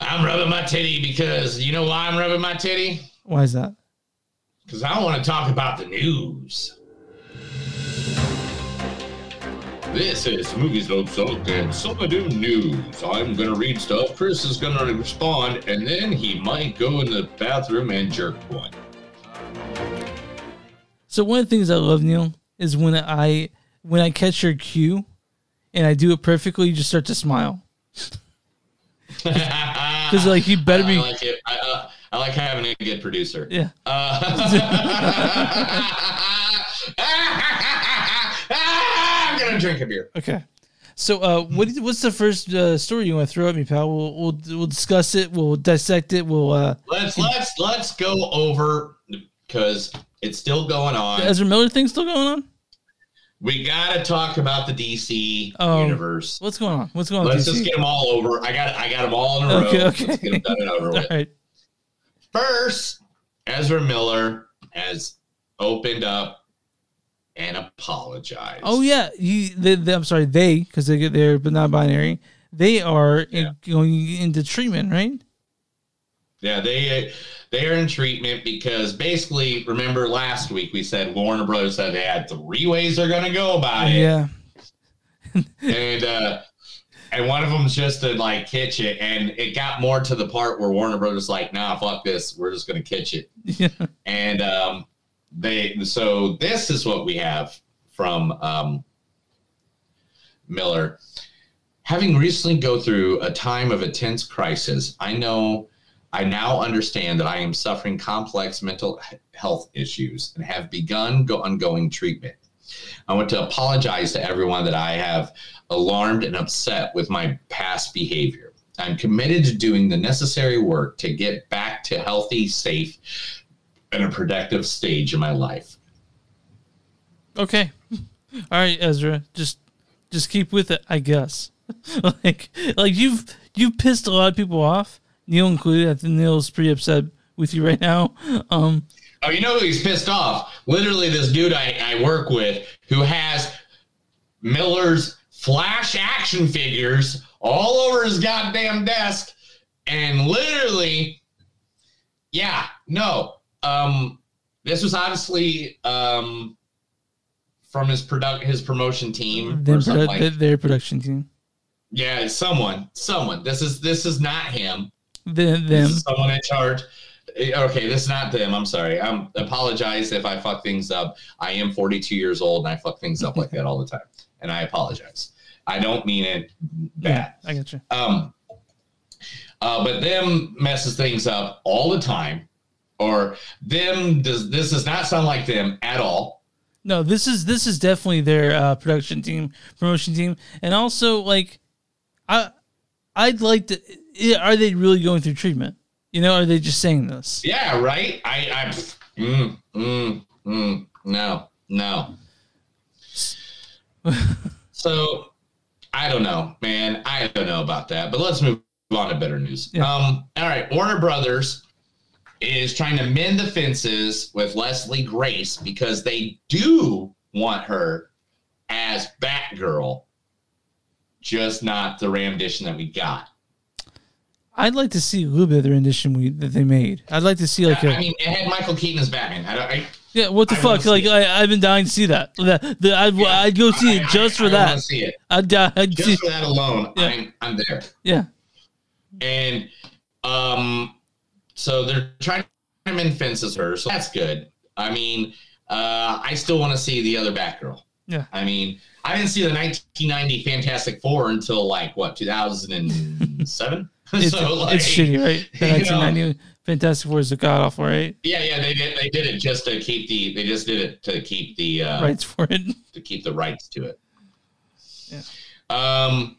I'm rubbing my titty because you know why I'm rubbing my titty? why is that? Because I don't want to talk about the news. This is Movies Don't Suck and some of the news. I'm going to read stuff. Chris is going to respond, and then he might go in the bathroom and jerk one. So one of the things I love, Neil, is when I when I catch your cue, and I do it perfectly, you just start to smile. Because like you better be I like it. I, uh, I like having a good producer. Yeah. Uh, I'm going to drink a beer. Okay. So, uh, what what's the first uh, story you want to throw at me, pal? We'll, we'll we'll discuss it. We'll dissect it. We'll uh, Let's let's let's go over because it's still going on. the Ezra Miller thing still going on. We got to talk about the DC Oh, universe. What's going on? What's going on? Let's just get them all over. I got I got them all in a row. Okay, okay. Let's get them done and over with. Right. First, Ezra Miller has opened up and apologized. Oh yeah, he. They, they, I'm sorry, they because they they're but not binary. They are in, going into treatment, right? Yeah, they they are in treatment because basically, remember last week we said Warner Brothers said they had three ways they're going to go about it. Yeah. and uh and one of them's just to like catch it and it got more to the part where warner brothers like nah fuck this we're just gonna catch it Yeah. and um they so this is what we have from um miller having recently go through a time of intense crisis i know i now understand that i am suffering complex mental health issues and have begun go- ongoing treatment I want to apologize to everyone that I have alarmed and upset with my past behavior. I'm committed to doing the necessary work to get back to healthy, safe, and a productive stage in my life. Okay. All right, Ezra. Just just keep with it, I guess. like like you've you've pissed a lot of people off, Neil included. I think Neil's pretty upset with you right now. Um Oh, you know who he's pissed off? Literally, this dude I, I work with who has Miller's flash action figures all over his goddamn desk. And literally, yeah, no. Um, this was obviously um from his product his promotion team their, produ- like their production team. yeah, someone, someone. This is this is not him. Them, them. Someone in charge. Eh, Okay, this is not them. I'm sorry. I'm apologize if I fuck things up. I am 42 years old and I fuck things up like that all the time, and I apologize. I don't mean it bad. I got you. Um, uh, but them messes things up all the time, or them does this does not sound like them at all. No, this is this is definitely their uh, production team, promotion team, and also like, I, I'd like to. Are they really going through treatment? You know, are they just saying this? Yeah, right. I, I, mm, mm, mm, no, no. so, I don't know, man. I don't know about that. But let's move on to better news. Um, all right, Warner Brothers is trying to mend the fences with Leslie Grace because they do want her as Batgirl, just not the rendition that we got. I'd like to see a little bit of the rendition we that they made. I'd like to see like a I mean, it had Michael Keaton as Batman. I don't, I, yeah, what the I fuck? Like I, I've been dying to see that. The, the, I'd, I'd go see it just for I that. see it. I'd, die- I'd just see. for that alone, I'm I'm there. Yeah. And um, so they're trying to mend fences her, so that's good. I mean, uh, I still want to see the other Batgirl. Yeah. I mean, I didn't see the 1990 Fantastic Four until like what 2007. It's, so like, it's shitty, right? The you know, 1990 Fantastic Four is a god awful, right? yeah, yeah, they did. They did it just to keep the. They just did it to keep the uh, Rights for it. to keep the rights to it. Yeah. Um,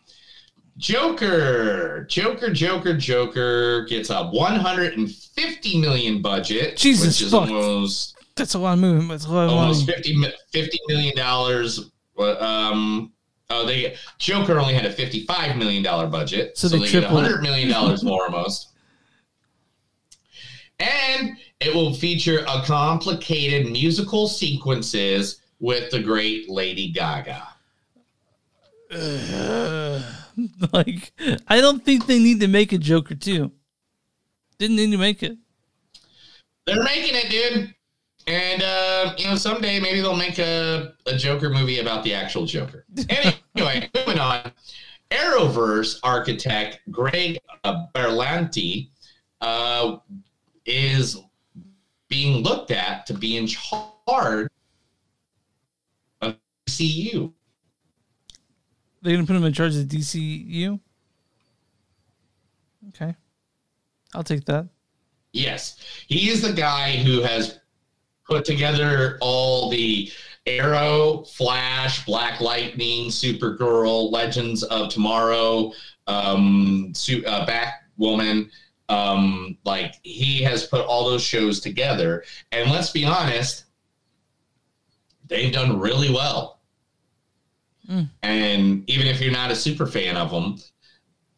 Joker, Joker, Joker, Joker gets a 150 million budget. Jesus which is fuck. almost That's a lot of movement. That's a lot of almost money. 50, mi- 50 million dollars. Um, oh, they Joker only had a 55 million dollar budget, So so, they they, get 100 million dollars more almost. And it will feature a complicated musical sequences with the great Lady Gaga. Ugh. like, I don't think they need to make a Joker too. Didn't need to make it. They're making it, dude. And uh, you know, someday maybe they'll make a, a Joker movie about the actual Joker. Anyway, moving on. Arrowverse architect Greg Berlanti uh, is being looked at to be in charge of CU. They're gonna put him in charge of DCU. Okay, I'll take that. Yes, he is the guy who has put together all the Arrow, Flash, Black Lightning, Supergirl, Legends of Tomorrow, um, Su- uh, Batwoman. Um, like he has put all those shows together, and let's be honest, they've done really well. And even if you're not a super fan of them,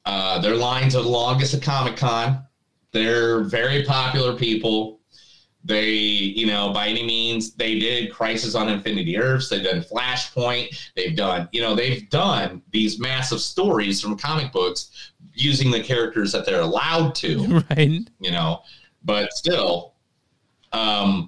uh, their lines are the longest at Comic Con. They're very popular people. They, you know, by any means, they did Crisis on Infinite Earths. They've done Flashpoint. They've done, you know, they've done these massive stories from comic books using the characters that they're allowed to Right. you know, but still. Um,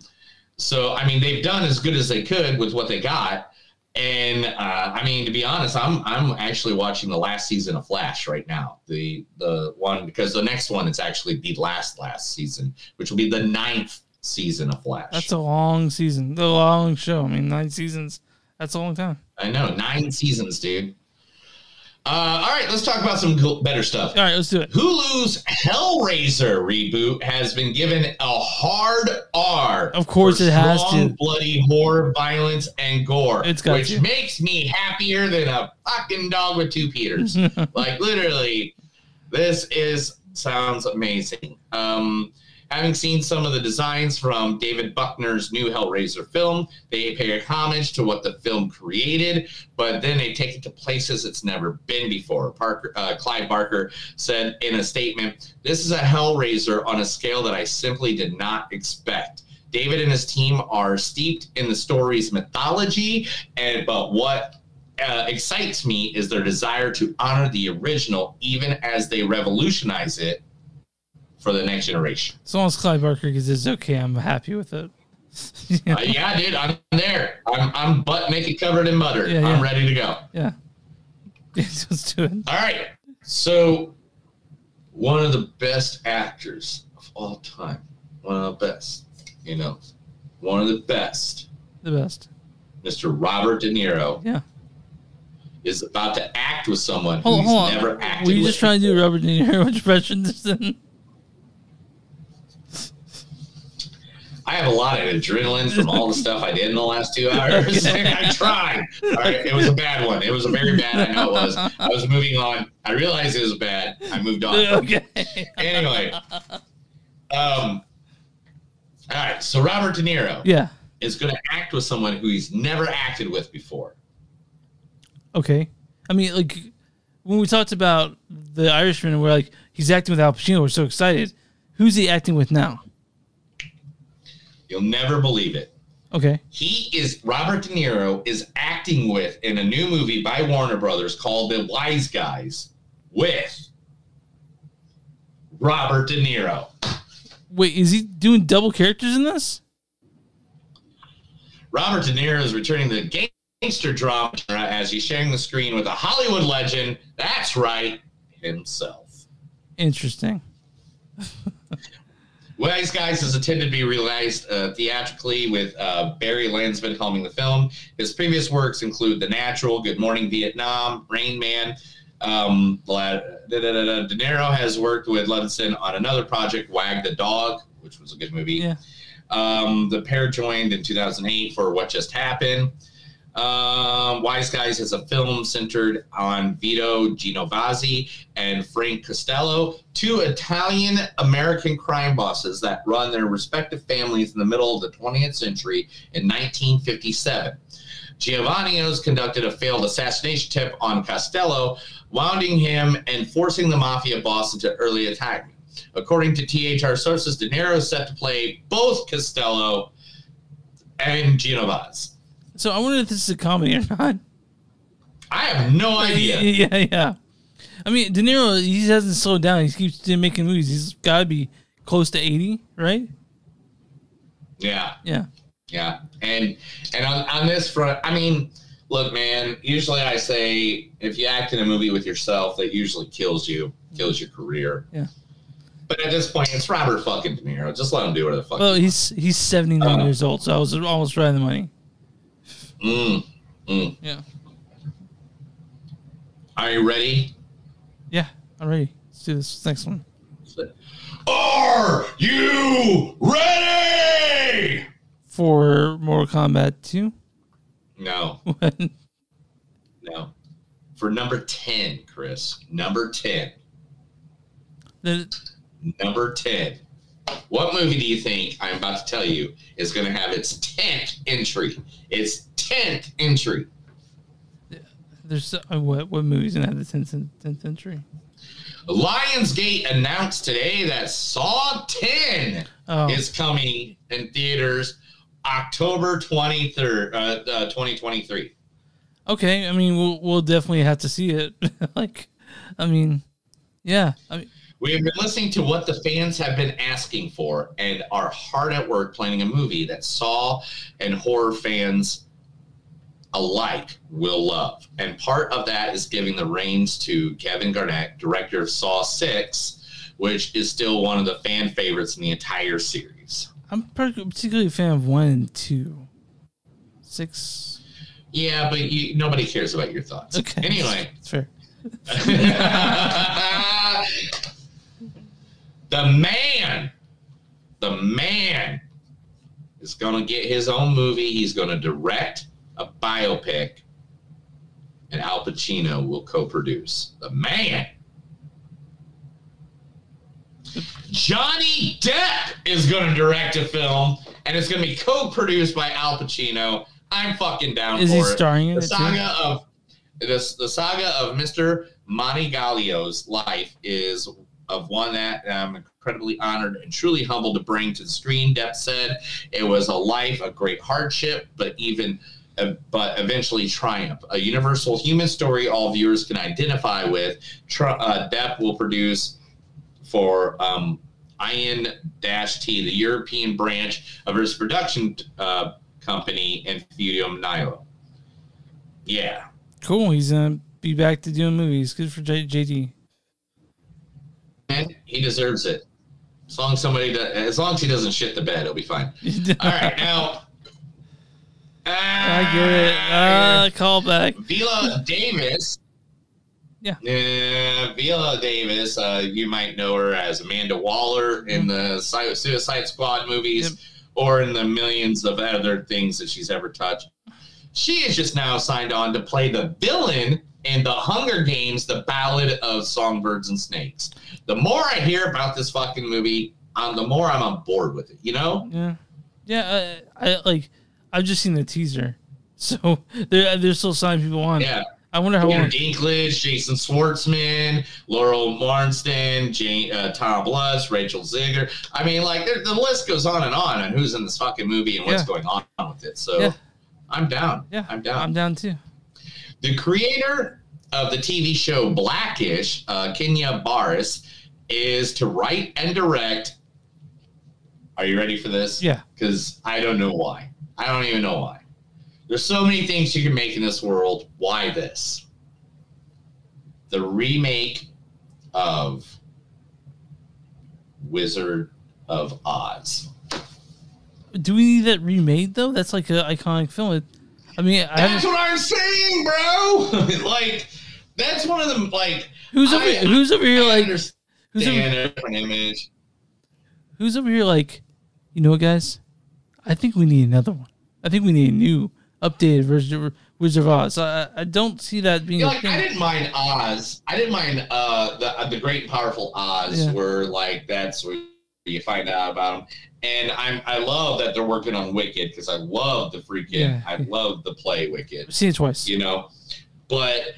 so I mean, they've done as good as they could with what they got, and uh, I mean, to be honest, I'm I'm actually watching the last season of Flash right now, the the one because the next one is actually the last last season, which will be the ninth season of Flash. That's a long season, the long show. I mean, nine seasons. That's a long time. I know nine seasons, dude. Uh, all right, let's talk about some cool, better stuff. All right, let's do it. Hulu's Hellraiser reboot has been given a hard R. Of course it has strong, to. Bloody horror, violence, and gore. It's got which to. makes me happier than a fucking dog with two Peters. like literally, this is sounds amazing. Um, having seen some of the designs from David Bruckner's new Hellraiser film, they pay homage to what the film created, but then they take it to places it's never been before. Parker, uh, Clive Barker said in a statement, "This is a Hellraiser on a scale that I simply did not expect." David and his team are steeped in the story's mythology, and but what uh, excites me is their desire to honor the original, even as they revolutionize it for the next generation. As long as Clive Barker gets it's okay, I'm happy with it. Uh, yeah, dude, I'm there. I'm, I'm butt naked, covered in butter. Yeah, yeah. I'm ready to go. Yeah. Let's do it. All right. So, one of the best actors of all time, one of the best, you know, one of the best, The best. Mr. Robert De Niro, Yeah. is about to act with someone Hold, who's hold on. never acted Were you with. just trying to do Robert De Niro impression? just then? I have a lot of adrenaline from all the stuff I did in the last two hours. I tried. All right, it was a bad one. It was a very bad. I know it was. I was moving on. I realized it was bad. I moved on. Okay. Anyway, um, all right. So Robert De Niro Yeah. is going to act with someone who he's never acted with before. Okay. I mean, like when we talked about the Irishman, we're like, he's acting with Al Pacino. We're so excited. Who's he acting with now? You'll never believe it. Okay. He is Robert De Niro is acting with in a new movie by Warner Brothers called The Wise Guys with Robert De Niro. Wait, is he doing double characters in this? Robert De Niro is returning to the gangster drama as he's sharing the screen with a Hollywood legend. That's right, himself. Interesting. Wise Guys is intended to be realized uh, theatrically with uh, Barry Landsman helming the film. His previous works include The Natural, Good Morning Vietnam, Rain Man. Um, La- da- da- da- De Niro has worked with Levinson on another project, Wag the Dog, which was a good movie. Yeah. Um, the pair joined in 2008 for What Just Happened. Um, Wise Guys is a film centered on Vito Genovese and Frank Costello, two Italian American crime bosses that run their respective families in the middle of the 20th century in 1957. Genovese conducted a failed assassination tip on Costello, wounding him and forcing the mafia boss into early attack. According to THR sources, De Niro is set to play both Costello and Genovese. So I wonder if this is a comedy or not. I have no idea. Yeah, yeah. I mean, De Niro, he hasn't slowed down. He keeps making movies. He's got to be close to 80, right? Yeah. Yeah. Yeah. And and on, on this front, I mean, look, man, usually I say if you act in a movie with yourself, that usually kills you, kills your career. Yeah. But at this point, it's Robert fucking De Niro. Just let him do whatever the fuck. Well, he's he's 79 Uh, years old, so I was almost right on the money. Mm, mm. Yeah. Are you ready? Yeah, I'm ready. Let's do this next one. Are you ready? For Mortal Kombat 2? No, When? no. For number 10, Chris. Number 10. The- Number 10. What movie do you think I'm about to tell you is going to have its 10th entry? Its 10th entry. There's uh, what what movies in the 10th, 10th century? Lionsgate announced today that Saw 10 Oh. is coming in theaters October 23rd, uh, uh, 2023. Okay, I mean we'll we'll definitely have to see it. like, I mean, yeah, I mean, We have been listening to what the fans have been asking for and are hard at work planning a movie that Saw and horror fans alike will love. And part of that is giving the reins to Kevin Greutert, director of Saw 6, which is still one of the fan favorites in the entire series. I'm particularly a fan of one and two. Six. Yeah, but you, nobody cares about your thoughts. Okay. Anyway. It's fair. the man, the man is going to get his own movie. He's going to direct a biopic, and Al Pacino will co produce. The man. Johnny Depp is going to direct a film, and it's going to be co produced by Al Pacino. I'm fucking down Is for he it. starring in the it, too? saga of this the saga of Mr. Modigliani's life is of one that I'm incredibly honored and truly humbled to bring to the screen. Depp said it was a life of great hardship, but even uh, but eventually triumph. A universal human story all viewers can identify with. Uh, Depp will produce for um, IN T, the European branch of his production uh, company, Infinitum Nihil. Yeah. Cool. He's gonna be back to doing movies. Good for J- JD. He deserves it. As long as somebody, does, as long as he doesn't shit the bed, it'll be fine. All right, now I get it. Uh, call back. Viola Davis. Yeah. Uh, Viola Davis, uh, you might know her as Amanda Waller in the Suicide Squad movies or in the millions of other things that she's ever touched. She is just now signed on to play the villain in the Hunger Games, The Ballad of Songbirds and Snakes. The more I hear about this fucking movie, um, the more I'm on board with it, you know? Yeah. Yeah. I, I like. I've just seen the teaser, so they're they're still signing people on. Yeah. I wonder how Peter long. Dinklage, Jason Schwartzman, Laurel Marsden, Jane, uh, Tom Blyth, Rachel Zegler. I mean, like the list goes on and on on who's in this fucking movie and what's Yeah. going on with it. So Yeah. I'm down. Yeah, I'm down. I'm down too. The creator of the TV show Blackish, uh, Kenya Barris, is to write and direct. Are you ready for this? Yeah. Because I don't know why. I don't even know why. There's so many things you can make in this world. Why this? The remake of Wizard of Oz. Do we need that remade though? That's like an iconic film. I mean, I That's what I'm saying, bro. like, that's one of them. Like, Who's over? I- who's over here? I Like, who's over, a different image. who's over here? Like, you know what, guys? I think we need another one. I think we need a new updated version of Wizard of Oz. I, I don't see that being a like. I didn't mind Oz. I didn't mind uh, the uh, the Great and Powerful Oz, Yeah. where like that's where you find out about him. And I'm I love that they're working on Wicked because I love the freaking Yeah. I love the play Wicked. I've seen it twice. You know, but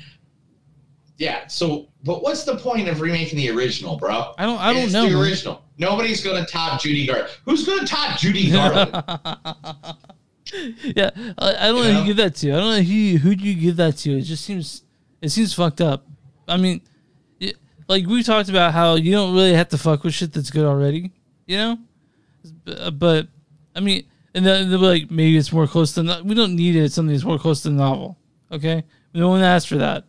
yeah. So, but what's the point of remaking the original, bro? I don't. I don't it's know. the man. original. Nobody's going to top Judy Garland. Who's going to top Judy Garland? yeah, I, I don't know who you give that to. I don't know who who do you give that to. It just seems it seems fucked up. I mean, it, like we talked about how you don't really have to fuck with shit that's good already. You know, but, uh, but I mean, and then they'll be like maybe it's more close to. No- we don't need it. Something that's more close to the novel. Okay, no one asked for that.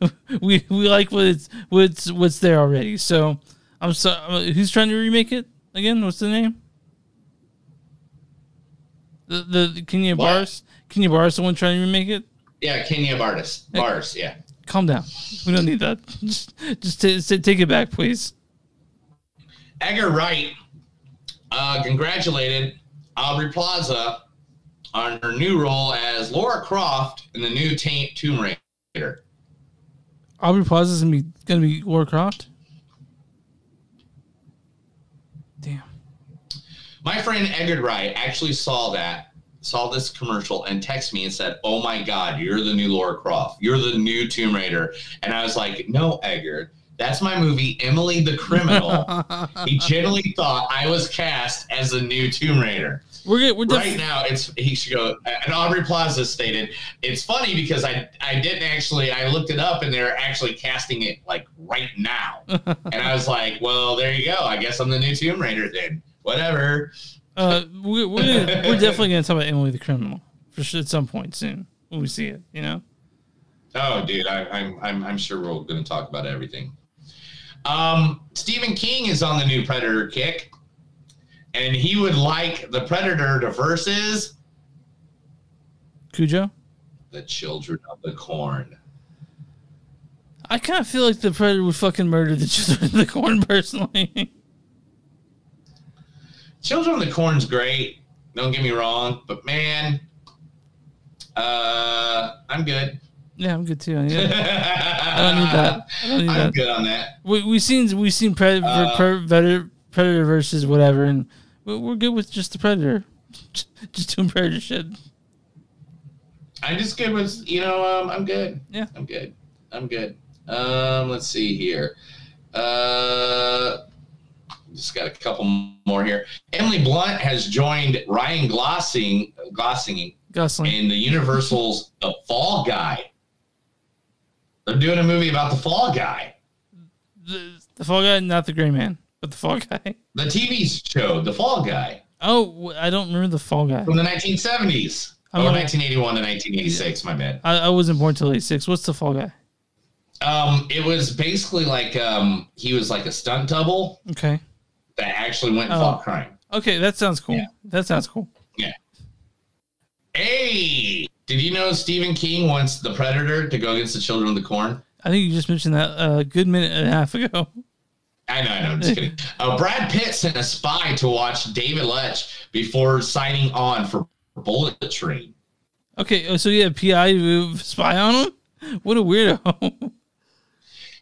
we we like what it's what's what's there already. So I'm sorry. Who's trying to remake it again? What's the name? The the, the Kenya What? Bars. Kenya Bars the one trying to remake it. yeah, Kenya Bars. Bars. Yeah. Calm down. We don't need that. Just just ta- ta- take it back, please. Edgar Wright uh, congratulated Aubrey Plaza on her new role as Lara Croft in the new Tomb Raider. Aubrey Plaza's gonna be gonna be Lara Croft. Damn. My friend Edgar Wright actually saw that, saw this commercial, and texted me and said, "Oh my God, you're the new Lara Croft. You're the new Tomb Raider." And I was like, "No, Edgar." That's my movie, Emily the Criminal. he genuinely thought I was cast as the new Tomb Raider. We're. We're def- right now. It's he should go. And Aubrey Plaza stated, "It's funny because I I didn't actually I looked it up and they're actually casting it like right now." and I was like, "Well, there you go. I guess I'm the new Tomb Raider then. Whatever." Uh, we, we're gonna, we're definitely gonna talk about Emily the Criminal for sure at some point soon when we see it. You know. Oh, dude, I, I'm I'm I'm sure we're going to talk about everything. Um, Stephen King is on the new Predator kick, and he would like the Predator to versus Cujo. the Children of the Corn. I kind of feel like the Predator would fucking murder the children of the corn personally. Children of the Corn's great. Don't get me wrong, but man, uh, I'm good. Yeah, I'm good too. Yeah. I don't need that. I don't need I'm that. good on that. We we seen we seen Predator, Uh, Predator Predator versus whatever, and we're, we're good with just the Predator, just doing Predator shit. I'm just good with you know. Um, I'm good. Yeah, I'm good. I'm good. Um, let's see here. Uh, just got a couple more here. Emily Blunt has joined Ryan Glossing, Glossing Gosling. in the Universal's The Fall Guy. They're doing a movie about the Fall Guy, The Fall Guy, not the Gray Man, but the Fall Guy. the TV show, The Fall Guy Oh, I don't remember the Fall Guy. from the 1970s. I'm Or not- 1981 to 1986, my bad. I, I wasn't born till '86. What's the Fall Guy? Um, it was basically like um, he was like a stunt double Okay. that actually went and Oh. fought crime. Okay, that sounds cool. That sounds cool. Yeah. Hey, did you know Stephen King wants the Predator to go against the Children of the Corn? I think you just mentioned that a good minute and a half ago. I know, I know, I'm just kidding. Uh, Brad Pitt sent a spy to watch David Leitch before signing on for Bullet Train. Okay, oh, so have PI spy on him? What a weirdo.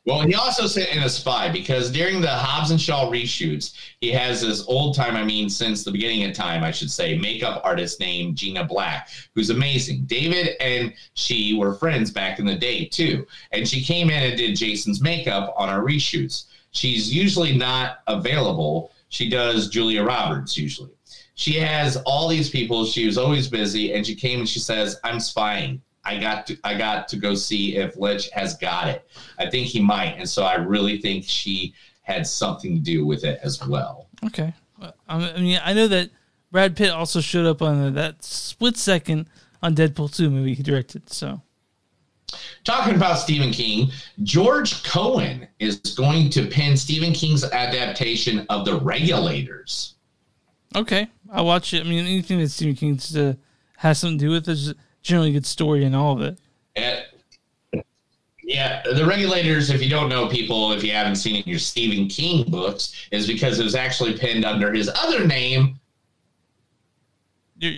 Well, he also sent in a spy because during the Hobbs and Shaw reshoots, he has this old time, I mean, since the beginning of time, I should say, makeup artist named Gina Black, who's amazing. David and she were friends back in the day, too. And she came in and did Jason's makeup on our reshoots. She's usually not available. She does Julia Roberts, usually. She has all these people. She was always busy, and she came and she says, I'm spying. I got to I got to go see if Leitch has got it. I think he might, and so I really think she had something to do with it as well. Okay. I I mean, I know that Brad Pitt also showed up on that split second on Deadpool 2 movie he directed. So, Talking about Stephen King, George Cohen is going to pen Stephen King's adaptation of The Regulators. okay, I'll watch it. I mean, anything that Stephen King uh, has something to do with is generally good story in all of it. Uh, yeah, The Regulators, if you don't know people, if you haven't seen it in your Stephen King books, is because it was actually penned under his other name,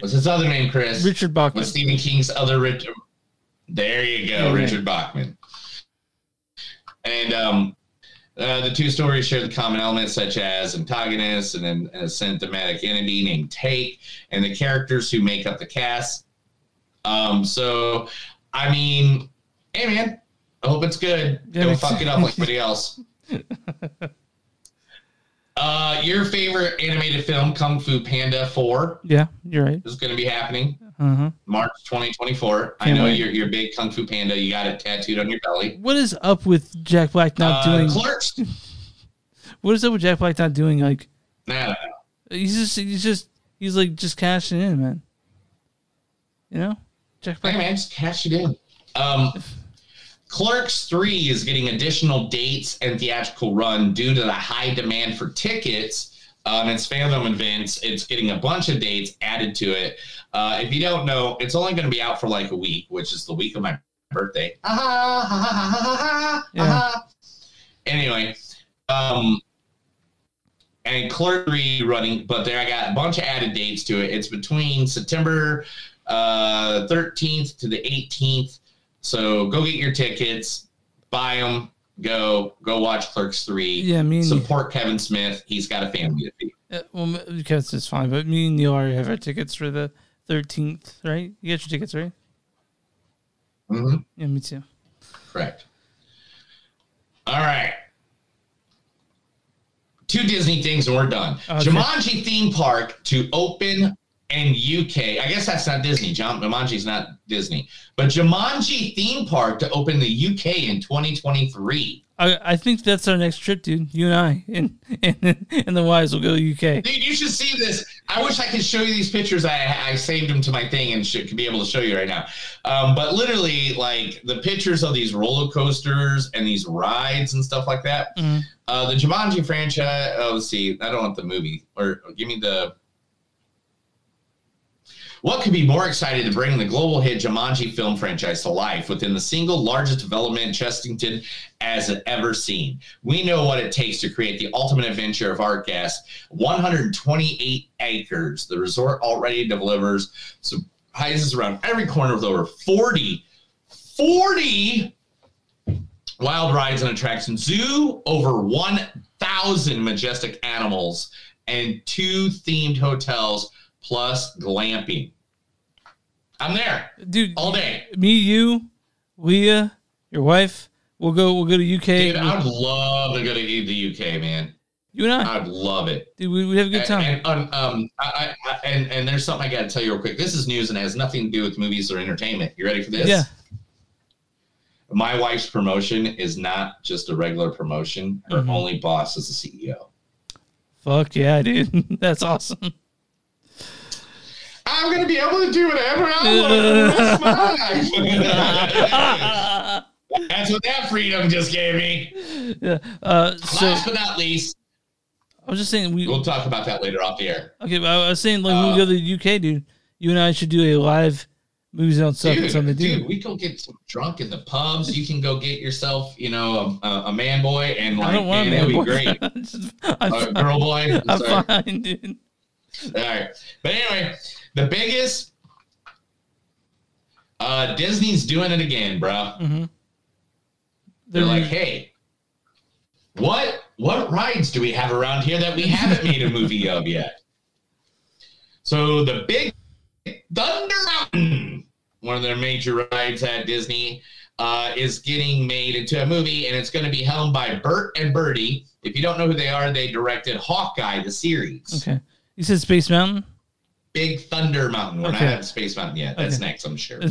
What's his other name, Chris? Richard Bachman. What's Stephen King's other Richard? There you go, Yeah. Richard Bachman. And um, uh, the two stories share the common elements such as antagonists and then a symptomatic entity named Tak, and the characters who make up the cast. Um, so, I mean, hey man, I hope it's good. Yeah, Don't fuck it up like everybody else. Uh, your favorite animated film, Kung Fu Panda 4, Yeah, you're right. is going to be happening Uh-huh. March 2024. I Can't know wait. you're, you're a big Kung Fu Panda. You got it tattooed on your belly. What is up with Jack Black not Uh, doing? Clerks. What is up with Jack Black not doing like? Nah, He's just he's just he's like just cashing in, man. You know, Jack Black. Hey man, just cash it in. Um, Clerks 3 is getting additional dates and theatrical run due to the high demand for tickets. Um, its fandom events, it's getting a bunch of dates added to it. Uh, if you don't know, it's only going to be out for like a week, which is the week of my birthday. Yeah. Anyway, um, and Clerk 3 running, but there I got a bunch of added dates to it. It's between September uh, 13th to the 18th. So go get your tickets, buy them, go go watch Clerks 3. Yeah, me and you- support Kevin Smith. He's got a family to feed. Uh, well, because it's fine, but me and Neil already have our tickets for the thirteenth, right? You got your tickets, right? Mm-hmm. Yeah, me too. Correct. All right. Two Disney things and we're done. Okay. Jumanji theme park to open in UK. I guess that's not Disney. John Jumanji's not Disney. But Jumanji theme park to open the UK in 2023. I I think that's our next trip, dude. You and I and and, and the wives will go to UK. Dude, you should see this. I wish I could show you these pictures. I, I saved them to my thing and should, could be able to show you right now. Um, but literally, like the pictures of these roller coasters and these rides and stuff like that. Mhm. Uh, the Jumanji franchise. Oh, let's see. I don't want the movie. Or give me the. What could be more excited to bring the global hit Jumanji film franchise to life within the single largest development Chessington has ever seen? We know what it takes to create the ultimate adventure of our guests. 128 acres. The resort already delivers surprises around every corner with over 40, 40 wild rides and attractions, zoo, over 1,000 majestic animals, and two themed hotels plus glamping. I'm there, dude, all day. Me, you, Leah, your wife. We'll go. We'll go to UK. Dude, I'd love to go to the UK, man. You and I. I'd love it. Dude, we, we have a good time. And, and, um, um, I, I, I- and and there's something I got to tell you real quick. This is news and it has nothing to do with movies or entertainment. You ready for this? Yeah. My wife's promotion is not just a regular promotion. Her Mhm. only boss is the CEO. Fuck yeah, dude. That's awesome. I'm gonna be able to do whatever I want. That's what that freedom just gave me. Yeah. Uh, so Last but not least, I was just saying we. we'll talk about that later off the air. Okay, but I was saying like when we go to the UK, dude. You and I should do a live movies on stuff or Dude, something, dude, dude. we go get some drunk in the pubs. You can go get yourself, you know, a, a, man boy, and I like, don't want a man, that'd be great. Just- I'm A fine. girl boy. I'm Sorry. fine, dude. All right. But anyway, the biggest uh Disney's doing it again, bro. Mm-hmm. They're like, hey, what what rides do we have around here that we haven't made a movie of yet? So the big Thunder Mountain, one of their major rides at Disney, uh, is getting made into a movie, and it's going to be helmed by Bert and Bertie. If you don't know who they are, they directed Hawkeye, the series. Okay. You said Space Mountain. Big Thunder Mountain. We're Okay. not at Space Mountain yet. That's Okay. next, I'm sure.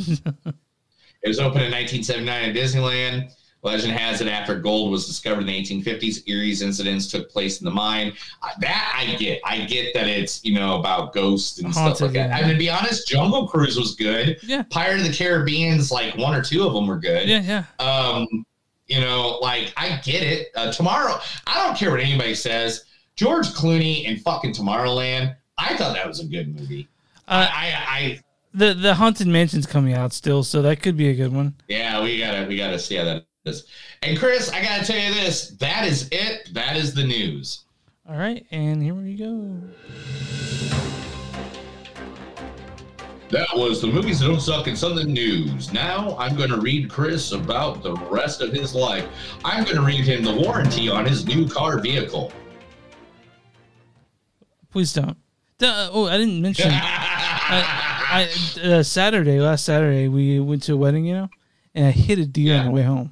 It was opened in 1979 at Disneyland. Legend has it after gold was discovered in the 1850s, Erie's incidents took place in the mine. That I get. I get that it's, you know, about ghosts and stuff like that. yeah. I mean, to be honest, Jungle Cruise was good. Yeah. Pirate of the Caribbean's like one or two of them were good. Yeah, yeah. Um, you know, like I get it. Uh, tomorrow, I don't care what anybody says. George Clooney in fucking Tomorrowland. I thought that was a good movie. Uh, I, I, The the Haunted Mansion's coming out still, so that could be a good one. Yeah, we gotta we gotta see how that is. And Chris, I gotta tell you this. That is it. That is the news. All right, and here we go. That was the movies that don't suck and something news. Now I'm going to read Chris about the rest of his life. I'm going to read him the warranty on his new car vehicle. Please don't. Duh, oh, I didn't mention. I, I uh, Saturday, last Saturday, we went to a wedding, you know, and I hit a deer on the way home.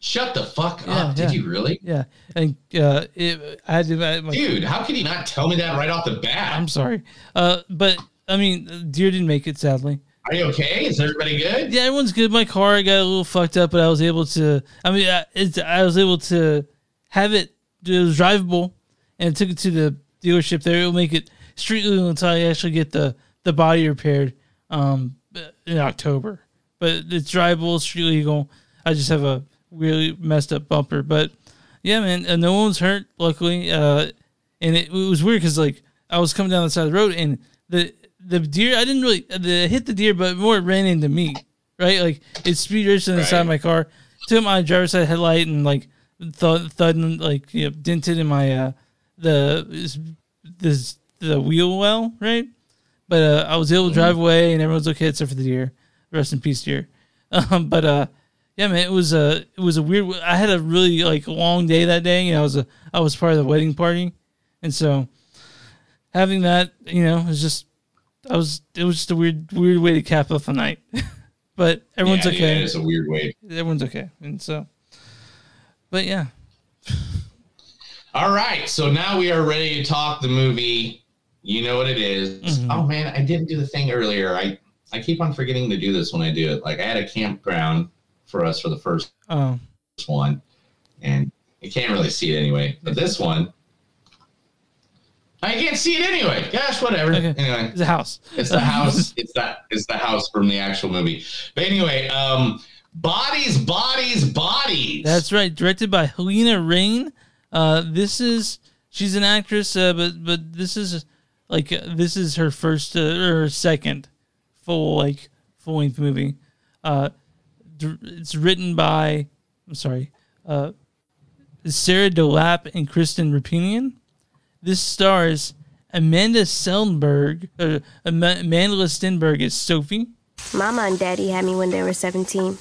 Shut the fuck Yeah, up! Did you really, Yeah, and uh, it, I had to. I, my, dude? How could you not tell me that right off the bat? I'm sorry, uh, but I mean, deer didn't make it, sadly. Are you okay? Is everybody good? Yeah, everyone's good. My car got a little fucked up, but I was able to. I mean, I, it's, I was able to have it. It was drivable, and took it to the dealership. There, it'll make it street legal until I actually get the the body repaired um, in October. But it's drivable, street legal. I just have a really messed up bumper, but yeah, man, uh, no one's hurt. Luckily, uh, and it, it was weird because like I was coming down the side of the road, and the the deer I didn't really the hit the deer, but more it ran into me. Right, like it speed raced on the side of my car, took my driver's side headlight, and like thud, thud and like you know, dented in my uh the this the wheel well, right? But uh, I was able to drive away, and everyone's okay except for the deer. Rest in peace, deer. Um, but uh, yeah, man, it was a it was a weird. I had a really like long day that day. You know, I was a I was part of the wedding party, and so having that, you know, was just I was it was just a weird weird way to cap off a night. but everyone's Yeah, okay. it's a weird way. Everyone's okay, and so, but yeah, All right, so now we are ready to talk the movie. You know what it is. Mhm. Oh man, I didn't do the thing earlier. I I keep on forgetting to do this when I do it. Like I had a campground for us for the first oh one, and you can't really see it anyway. But this one, I can't see it anyway. Gosh, whatever. Anyway, it's a house. It's the house. it's that. It's the house from the actual movie. But anyway, um, bodies, bodies, bodies. That's right. Directed by Halina Reijn. Uh, this is she's an actress, uh, but but this is like uh, this is her first uh, or her second full like full length movie. Uh, it's written by I'm sorry, uh, Sarah DeLappe and Kristen Roupenian. This stars Amanda Stenberg. Uh, Amanda Stenberg is Sophie. Mama and Daddy had me when they were 17.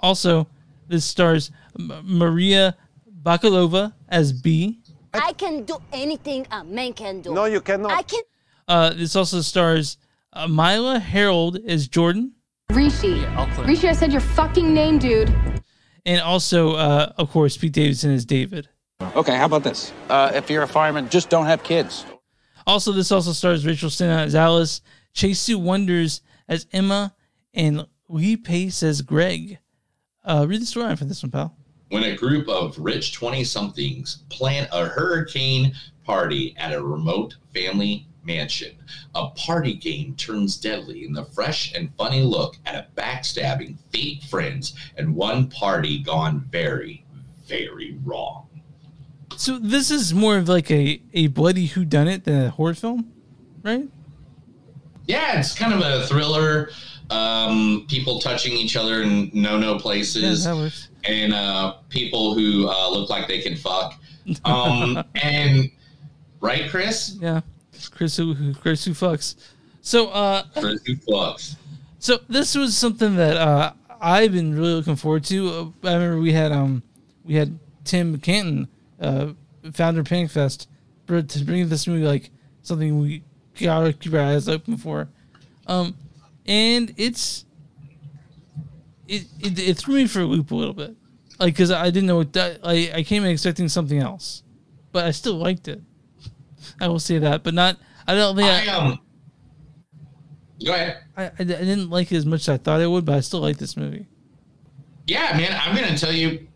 Also, this stars M- Maria Bakalova as B. I can do anything a man can do. No, you cannot. I can. Uh, this also stars uh, Myha'la Herrold as Jordan, Rishi. Rishi, I said your fucking name, dude. and also, uh, of course, Pete Davidson as David. Okay, how about this? Uh, if you're a fireman, just don't have kids. Also, this also stars Rachel Sennott as Alice, Chase Sui Wonders as Emma, and Lee Pace as Greg. Uh, read the storyline for this one, pal. When a group of rich 20 somethings plan a hurricane party at a remote family mansion. A party game turns deadly in the fresh and funny look at a backstabbing fake friends and one party gone very, very wrong. So this is more of like a, a bloody whodunit than a horror film, right? Yeah, it's kind of a thriller. Um, people touching each other in no no places. Yeah, that works. And uh, people who uh, look like they can fuck. Um, and right, Chris? Yeah, Chris who Chris who fucks. So uh, Chris who fucks. So this was something that uh, I've been really looking forward to. Uh, I remember we had um we had Tim Canton, uh, founder of Panic Fest, to bring this movie like something we gotta keep our eyes open for. Um, and it's it, it it threw me for a loop a little bit, like because I didn't know what that. I I came in expecting something else, but I still liked it. I will say that, but not. I don't think I, I um. Go ahead. I, I, I didn't like it as much as I thought I would, but I still like this movie. Yeah, man, I'm gonna tell you,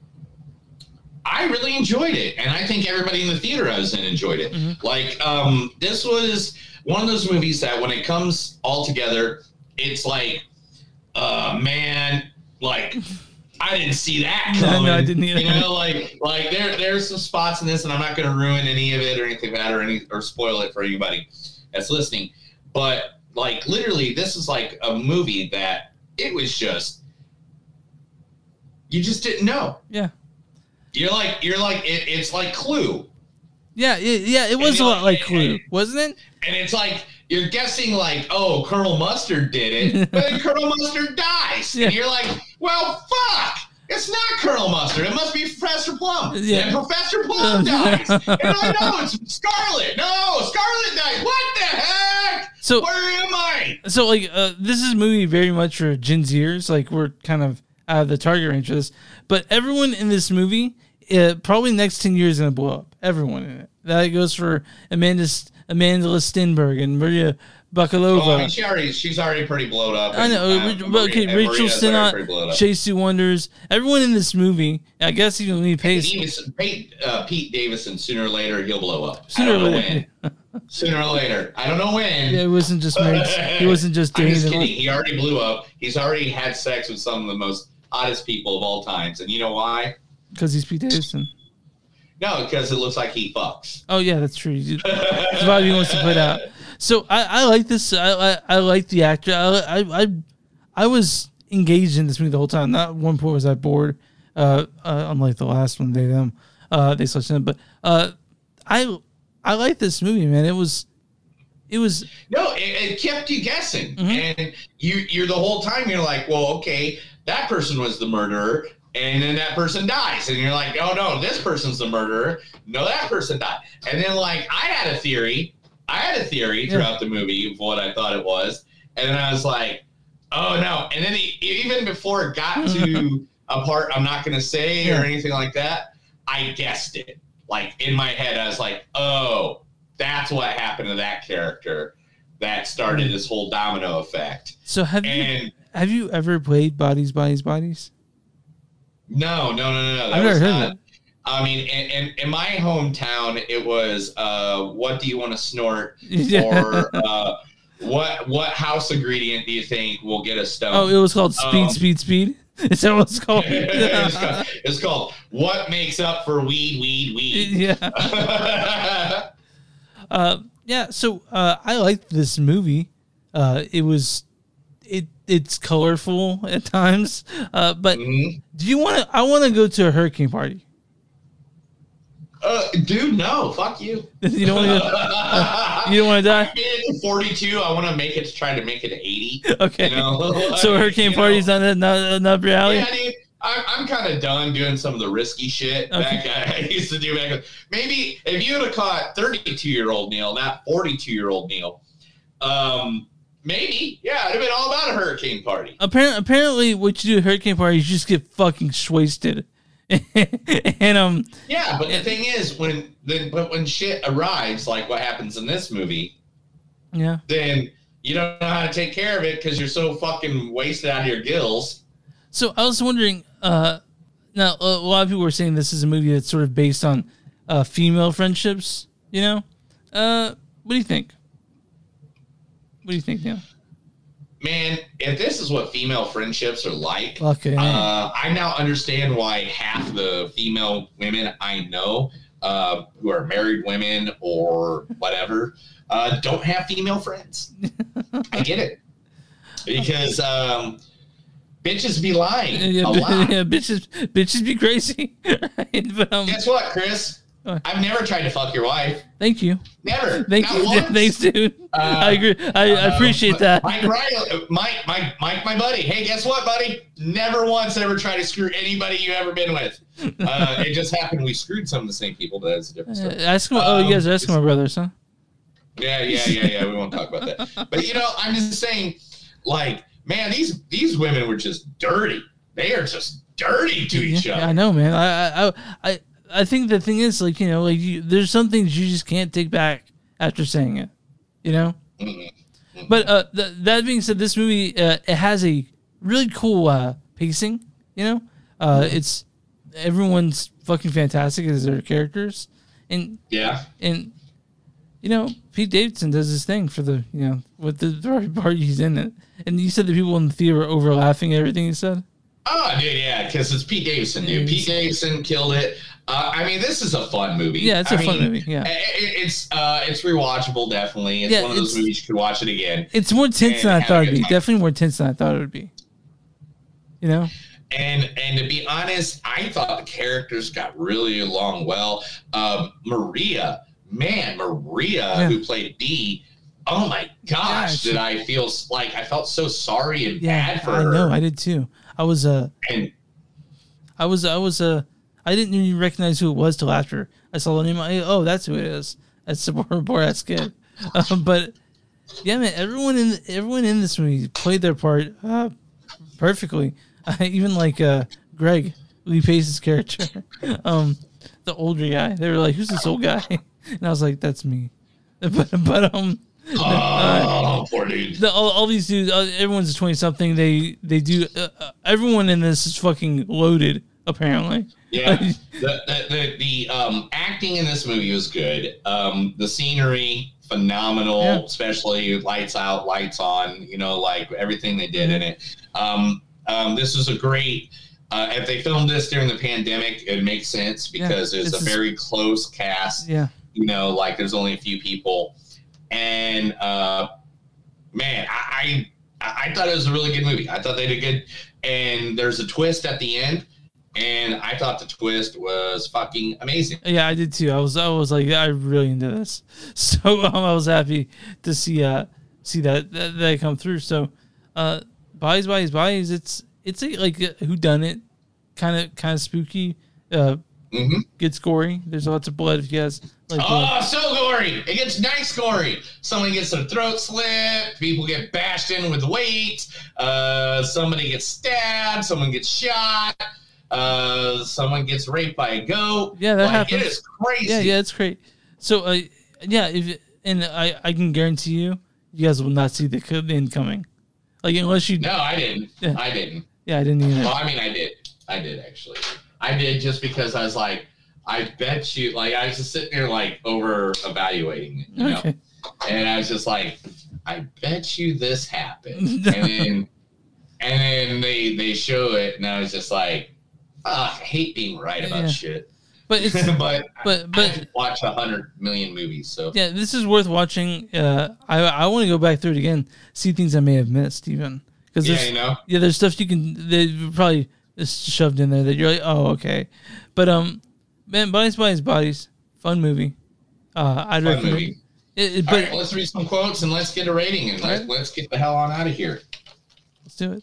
I really enjoyed it, and I think everybody in the theater I was in enjoyed it. Like, um, this was one of those movies that when it comes all together, it's like, uh, man, like. I didn't see that No, no, coming. I didn't either. You know, like like there there's some spots in this, and I'm not going to ruin any of it or anything like that, or any or spoil it for anybody that's listening. But like literally, this is like a movie that it was just you just didn't know. Yeah. You're like you're like it, it's like Clue, Yeah, it, yeah, it was a lot like- like Clue, wasn't it? and it's like you're guessing like, oh, Colonel Mustard did it, but then Colonel Mustard dies, Yeah. and you're like, well, fuck. It's not Colonel Mustard. It must be Professor Plum. Yeah. And Professor Plum dies. and I know it's Scarlet. No, Scarlet dies. What the heck? So- where am I? So like uh, this is a movie very much for Gen Zers. Like we're kind of out of the target range for this, but everyone in this movie, uh, probably next ten years is gonna blow up. Everyone in it. That goes for Amanda Amanda Stenberg and Maria Bakalova. Oh, I mean, she already, she's already pretty blowed up. I know, and, uh, Maria- okay, Rachel Maria's already pretty Sennott, blowed up. Chasey Wonders, everyone in this movie. I guess even Lee Pace. Davis, Pete, uh, Pete Davidson, sooner or later, he'll blow up. Sooner or later. sooner or later. I don't know when. Yeah, it wasn't just. He wasn't just I'm just kidding. He already blew up. He's already had sex with some of the most hottest people of all times. And you know why? Because he's Pete Davidson. No, because it looks like he fucks. Oh yeah, that's true. A vibe he wants to put out. So I, I like this. I, I I like the actor. I, I I I was engaged in this movie the whole time. Not one point was I bored. Uh, uh unlike the last one, they them. Uh, they such them. But uh, I I like this movie, man. It was it was No, it, it kept you guessing, Mm-hmm. and you you're the whole time you're like, well, okay, that person was the murderer, and then that person dies, and you're like, oh no, this person's the murderer. No, that person died, and then like I had a theory, I had a theory Yeah. throughout the movie of what I thought it was, and then I was like, oh no, and then he, even before it got to a part I'm not gonna say Yeah. or anything like that, I guessed it. Like in my head, I was like, oh, that's what happened to that character that started hmm. this whole domino effect. so have you have you ever played Bodies Bodies Bodies? No, no, no, no, no. That I've never was heard not- it. I mean, in, in, in my hometown, it was uh, what do you want to snort? Yeah. Or uh, what what house ingredient do you think will get a stone? Oh, it was called Speed Um, Speed Speed. Is that what it's called? it's, called, it's called what makes up for weed, weed, weed. yeah. uh, yeah. So uh, I liked this movie. Uh, it was it's colorful at times. Uh, but Mm-hmm. do you want to? I want to go to a hurricane party. Uh, dude, no, fuck you. you don't want to. Uh, you don't want to die. I made it to 42. I want to make it to try to make it 80. Okay. You know? so hurricane You know? party's not not not reality. Yeah, dude. I'm, I'm kind of done doing some of the risky shit Okay. back I used to do back. then. Maybe if you would have caught 32 year old Neil, not 42 year old Neil, um, maybe yeah, it'd have been all about a hurricane party. Apparently, apparently, what you do at hurricane parties, you just get fucking wasted. and um, Yeah, but the thing is, when then but when shit arrives, like what happens in this movie, yeah. then you don't know how to take care of it because you're so fucking wasted out of your gills. So I was wondering. Uh, now a lot of people were saying this is a movie that's sort of based on uh, female friendships. You know, uh, what do you think? What do you think, Neil? Man, if this is what female friendships are like, Okay. uh, I now understand why half the female women I know uh, who are married women or whatever uh, don't have female friends. I get it because um, bitches be lying Yeah, a lot. yeah, bitches, bitches be crazy. But, um, Guess what, Chris? I've never tried to fuck your wife. thank you. Never. Thank you. once. Thanks, dude. I agree. I, I Uh, appreciate that. Mike, Riley, Mike, Mike, Mike, my buddy. Hey, guess what, buddy? Never once ever tried to screw anybody you ever been with. Uh, it just happened we screwed some of the same people, but that's a different Uh, story. Eskimo. oh, you guys are Um, Eskimo brothers, huh? Yeah, yeah, yeah, yeah. We won't talk about that. But you know, I'm just saying, like, man, these these women were just dirty. They are just dirty to each Yeah, other. I know, man. I, I, I, I think the thing is, like, you know, like, you, there's some things you just can't take back after saying it, you know. But uh, th- that being said, this movie uh, it has a really cool uh, pacing. You know, uh, it's everyone's fucking fantastic as their characters, and Yeah. and you know Pete Davidson does his thing for the you know with the the part he's in it. And you said the people in the theater were over laughing at everything he said. Oh, dude, yeah, because it's Pete Davidson, dude. Pete Davidson killed it. Uh, I mean, this is a fun movie. Yeah, it's a I fun mean, movie, yeah. i- i- it's uh, it's rewatchable, definitely. It's Yeah, one of those movies you could watch it again. It's more tense than I thought a it'd be. time. Definitely more tense than I thought it would be. You know? And and to be honest, I thought the characters got really along well. Um, Maria, man, Maria, Yeah. who played Dee, oh my gosh, Yeah, did I feel like I felt so sorry and Yeah, bad for I her. know. I did too. I was uh, and I was I was uh, I didn't even recognize who it was till after I saw the name. I, oh, that's who it is. That's the Borat's kid. Uh, but yeah, man, everyone in everyone in this movie played their part uh, perfectly. I even like uh, Greg Lee Pace's character, um, the older guy. They were like, "Who's this old guy?" And I was like, "That's me." But but um. Oh, poor. The, all, all these dudes, uh, everyone's twenty something. They they do. Uh, uh, everyone in this is fucking loaded. Apparently, Yeah, the, the, the the um acting in this movie was good. Um, the scenery phenomenal, Yeah. especially lights out, lights on. You know, like everything they did in it. Um, um, this was a great. Uh, if they filmed this during the pandemic, it makes sense because Yeah, it's, a very close cast. Yeah. you know, like there's only a few people, and uh, man, I, I I thought it was a really good movie. I thought they did good, and there's a twist at the end, and I thought the twist was fucking amazing. Yeah, I did too. I was I was like I really into this, so um, I was happy to see uh see that that, that come through. So, uh, buys buys buys. It's it's a, like who done it, kind of kind of spooky. Uh, gets gory. There's lots of blood. If you guys like. blood. Oh, so gory! It gets nice gory. Someone gets their throat slit. People get bashed in with weight. Uh, somebody gets stabbed. Someone gets shot. Uh, someone gets raped by a goat. Yeah, that like, happens. It is crazy. Yeah, yeah, it's great. So, uh, yeah, if and I I can guarantee you, you guys will not see the end coming. Like unless you. No, I didn't. Yeah. I didn't. Yeah, I didn't either. Well, I mean, I did. I did actually. I did just because I was like, I bet you. Like, I was just sitting there like over evaluating it, you know, Okay. and I was just like, I bet you this happened, and then and then they they show it, and I was just like, ah, I hate being right about Yeah. shit. But it's but but but watch a hundred million movies, so Yeah, this is worth watching. Uh, I I want to go back through it again, see things I may have missed, even because Yeah, you know? yeah, there's stuff you can they probably just shoved in there that you're like, oh okay, but um, man, bodies, bodies, bodies, fun movie. Uh, I'd Fun recommend. movie. It, it- but right, let's read some quotes and let's get a rating and let, let's get the hell on out of here. let's do it.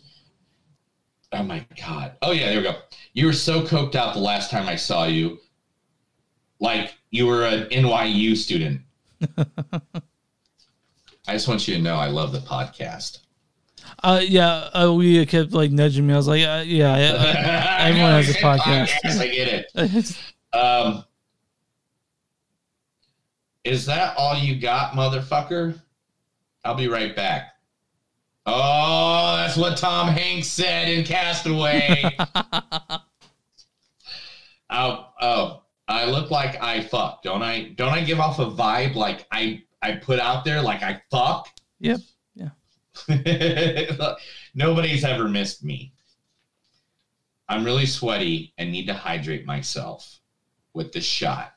Oh my god. Oh yeah, there we go. You were so coked out the last time I saw you. Like you were an NYU student. I just want you to know I love the podcast. Uh, yeah, uh, we kept like nudging me. I was like, uh, yeah, yeah, uh, everyone has a podcast. I get it. Um, is that all you got, motherfucker? I'll be right back. Oh, that's what Tom Hanks said in Castaway. oh, oh, I look like I fuck, don't I? Don't I give off a vibe like I I put out there like I fuck? Yep. Yeah. Nobody's ever missed me. I'm really sweaty and need to hydrate myself with this shot.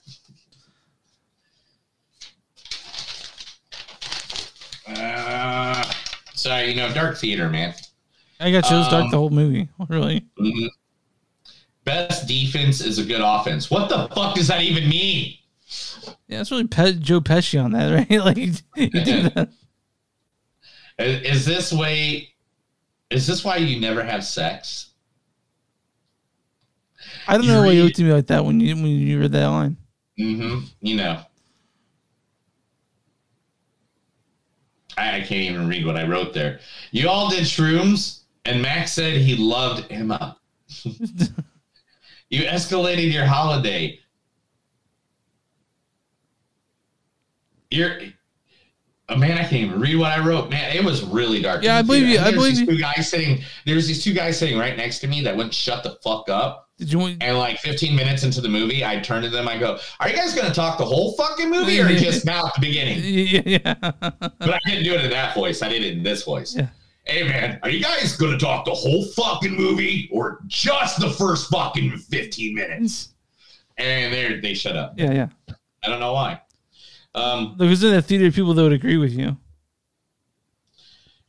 Uh, sorry, you know, dark theater, man. I got you. It was dark Um, the whole movie. Really. Mhm. Best defense is a good offense. What the fuck does that even mean? Yeah, it's really Pe- Joe Pesci on that, right? Like he did that. Is, is this way? Is this why you never have sex? I don't You know why you read- looked at me like that when you when you read that line. Mm-hmm. You know. I, I can't even read what I wrote there. You all did shrooms, and Max said he loved Emma. you escalated your holiday. You're oh, man, I can't even read what I wrote. Man, it was really dark. Yeah, I believe you. I believe these you. two guys sitting. There's these two guys sitting right next to me that wouldn't shut the fuck up. Did you want? And like 15 minutes into the movie, I turn to them. I go, "Are you guys going to talk the whole fucking movie, or just now at the beginning?" Yeah. But I didn't do it in that voice. I did it in this voice. Yeah. Hey man, are you guys going to talk the whole fucking movie, or just the first fucking 15 minutes? And they they shut up. Yeah, yeah. I don't know why. Um, There's in the theater people that would agree with you.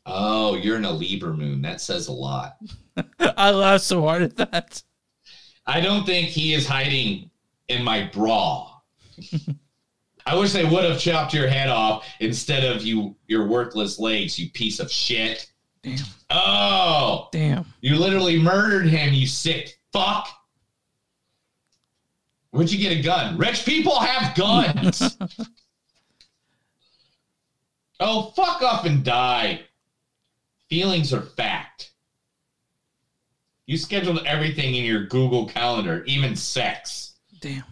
oh, you're in a Libra moon. That says a lot. I laughed so hard at that. I don't think he is hiding in my bra. I wish they would have chopped your head off instead of you your worthless legs, you piece of shit. Damn. Oh, Damn. you literally murdered him, you sick fuck. Where'd you get a gun? Rich people have guns. oh, fuck off and die. Feelings are fact. You scheduled everything in your Google Calendar, even sex. Damn.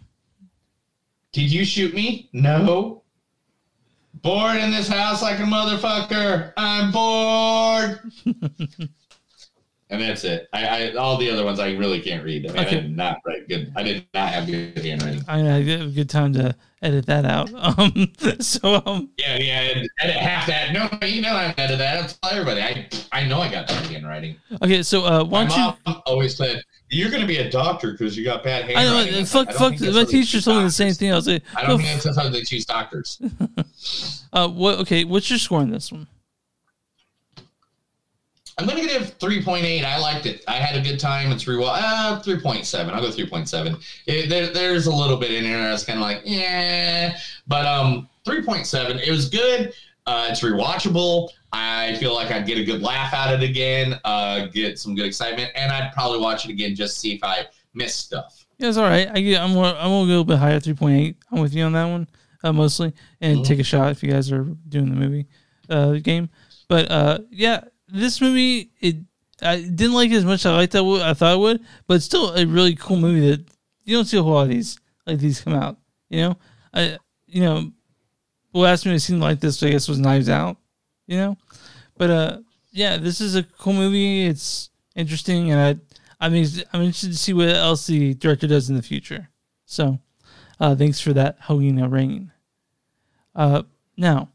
Did you shoot me? No. Bored in this house like a motherfucker. I'm bored. and that's it. I, I all the other ones I really can't read. I mean, I did not write good. I did not have good handwriting. I had a good time to edit that out. Um, so um, Yeah, yeah. Edit half that. No, you know I edited that. I'll tell everybody. I I know I got bad handwriting. okay, so uh, why don't you? mom always said you're going to be a doctor because you got bad handwriting. I know, fuck, I fuck. My teacher told me the same thing. I was like, I don't f- think that's how they choose doctors. uh, what? Okay, what's your score on this one? I'm gonna give 3.8. I liked it. I had a good time. It's rewatch. Uh, 3.7. I'll go 3.7. It, there, there's a little bit in there that's kind of like, yeah, but um, 3.7. It was good. Uh, it's rewatchable. I feel like I'd get a good laugh out of it again. Uh, get some good excitement, and I'd probably watch it again just to see if I missed stuff. Yeah, it's all right. I get, I'm going to go a little bit higher, three point eight. I'm with you on that one, uh, mostly. And Mhm. take a shot if you guys are doing the movie, uh, game. But uh, yeah, this movie it I didn't like it as much as I liked that I thought I would, but it's still a really cool movie that you don't see a whole lot of these like these come out. You know, I you know, the last movie I seen like this I guess was Knives Out. You know, but uh, yeah, this is a cool movie. It's interesting, and I I mean I'm interested to see what else the director does in the future. So, uh, thanks for that, Halina Reijn. Uh, now,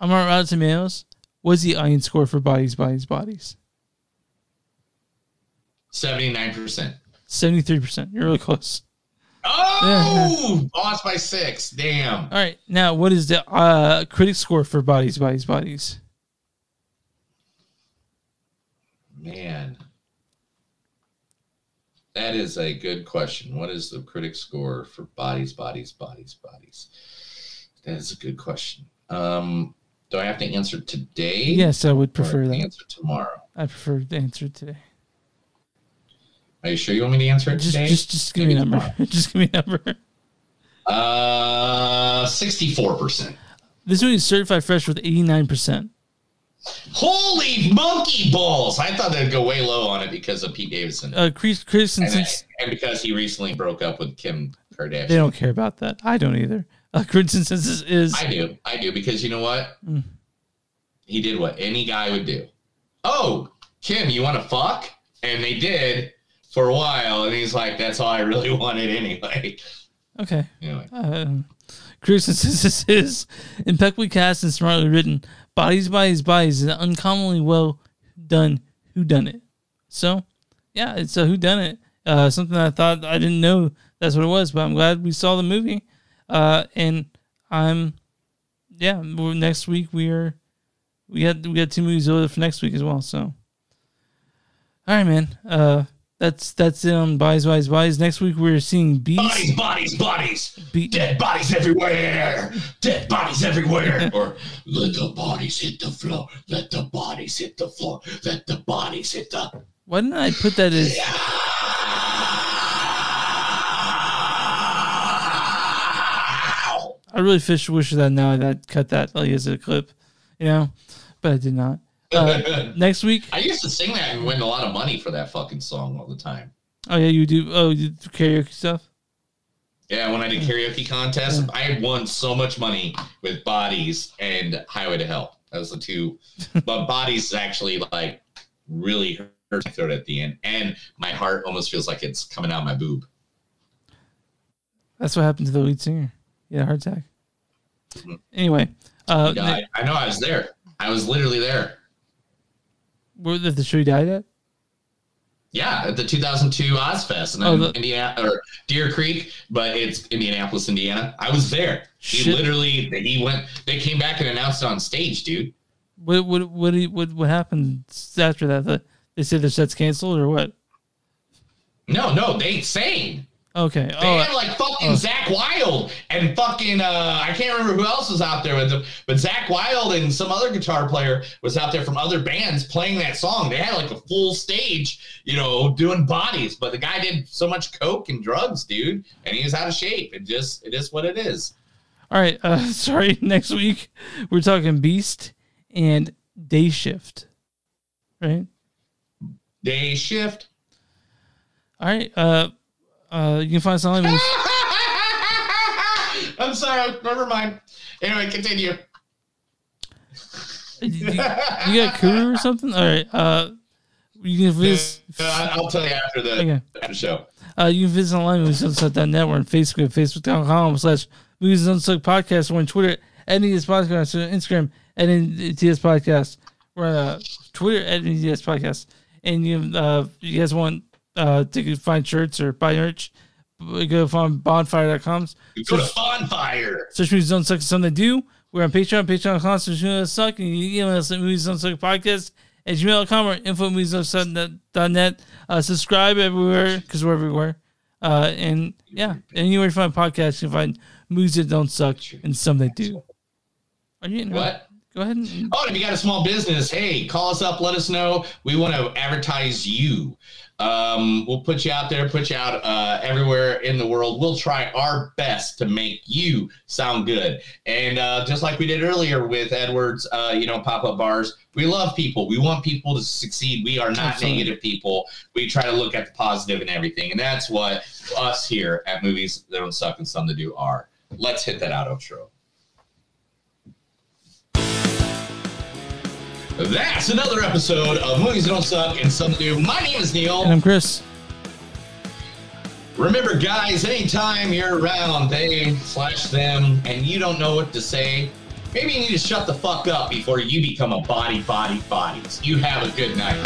I'm on Rotten Tomatoes. What's the audience score for Bodies, Bodies, Bodies? 79%. 73%. You're really close. Oh, lost by six. Damn. All right. Now, what is the uh, critic score for Bodies, Bodies, Bodies? Man. That is a good question. What is the critic score for bodies, bodies, bodies, bodies? That is a good question. Um, do I have to answer today? Yes, I would prefer that. Answer tomorrow. I prefer the answer today. Are you sure you want me to answer it Just, today? just, just give me a number. just give me a number. Uh, sixty-four percent. This movie is certified fresh with 89%. Holy monkey balls! I thought they'd go way low on it because of Pete Davidson, Uh, Chris, Chris and and, and because he recently broke up with Kim Kardashian. they don't care about that. I don't either. Uh, Consensus is I do. I do because you know what? Mm. He did what any guy would do. Oh, Kim, you want to fuck? And they did for a while, and he's like, "That's all I really wanted anyway." Okay. Anyway. Um, Consensus is impeccably cast and smartly written. Bodies, Bodies, Bodies is an uncommonly well done Who Done It. So, yeah, it's a Who Done It. Uh, something I thought I didn't know that's what it was, but I'm glad we saw the movie. Uh, and I'm, yeah, next week we are, we had we got two movies over for next week as well. So, all right, man. Uh, that's that's it on Bodies, Bodies, Bodies. Next week we're seeing Beast. Bodies, bodies, bodies. Be- Dead bodies everywhere. Dead bodies everywhere. or let the bodies hit the floor. Let the bodies hit the floor. Let the bodies hit the. Why didn't I put that as? I really fish wish that now I'd cut that like as a clip, you know, but I did not. Uh, next week, I used to sing that and win a lot of money for that fucking song all the time. oh yeah, you do. Oh, you do karaoke stuff. Yeah, when I did karaoke contests, I won so much money with Bodies and Highway to Hell. That was the two. but Bodies actually like really hurt my throat at the end, and my heart almost feels like it's coming out my boob. That's what happened to the lead singer. He a heart attack. Anyway, uh, He died. I know I was there. I was literally there. where did the show you died at? Yeah, at the 2002 Ozzfest and in Oh, the- Indiana or Deer Creek, but it's Indianapolis, Indiana. I was there. He Shit. literally he went. They came back and announced it on stage, dude. What what what what what happened after that? The, they said their set's canceled or what? No, no, they sang. Okay. They Oh, had like fucking oh. Zakk Wylde and fucking uh I can't remember who else was out there with them, but Zakk Wylde and some other guitar player was out there from other bands playing that song. They had like a full stage, you know, doing bodies, but the guy did so much coke and drugs, dude, and he was out of shape. It just it is what it is. All right. Uh, sorry. Next week we're talking Beast and Day Shift. Right. Day Shift. All right. Uh, uh, you can find us on. I'm sorry, never mind. Anyway, continue. you, you got Kuru or something? All right. Uh, you can visit. I'll tell you after the, Okay. after the show. Uh, you can visit online at moviesunsuck.net. We're on Facebook, facebook.com slash movies unsuck podcast. We're on Twitter at NES Podcast, on Instagram at NES Podcast. We're on uh, Twitter at NES Podcast. And you, uh, you guys want uh, to find shirts or buy merch, go find bonfire.com. Go to Bonfire. Search Movies Don't Suck is something to do. We're on Patreon, patreon.com slash movies don't suck. And you can email us at movies don't suck podcast at gmail.com or info movies don't suck dot net. Uh, subscribe everywhere because we're everywhere. Uh, and yeah, anywhere you find podcasts, you can find movies that don't suck and some that do. Are you in What? Go ahead and Oh, and if you got a small business, hey, call us up. Let us know. We want to advertise you. Um, we'll put you out there, put you out uh, everywhere in the world. We'll try our best to make you sound good. And uh, just like we did earlier with Edwards, uh, you know, pop up bars, we love people. We want people to succeed. We are not Absolutely. negative people. We try to look at the and everything. And that's what us here at Movies That Don't Suck and Some to Do are. Let's hit that out outro. That's another episode of Movies Don't Suck and Some Do. My name is Neil. And I'm Chris. Remember, guys, anytime you're around they slash them and you don't know what to say, maybe you need to shut the fuck up before you become a body, body, bodies. You have a good night.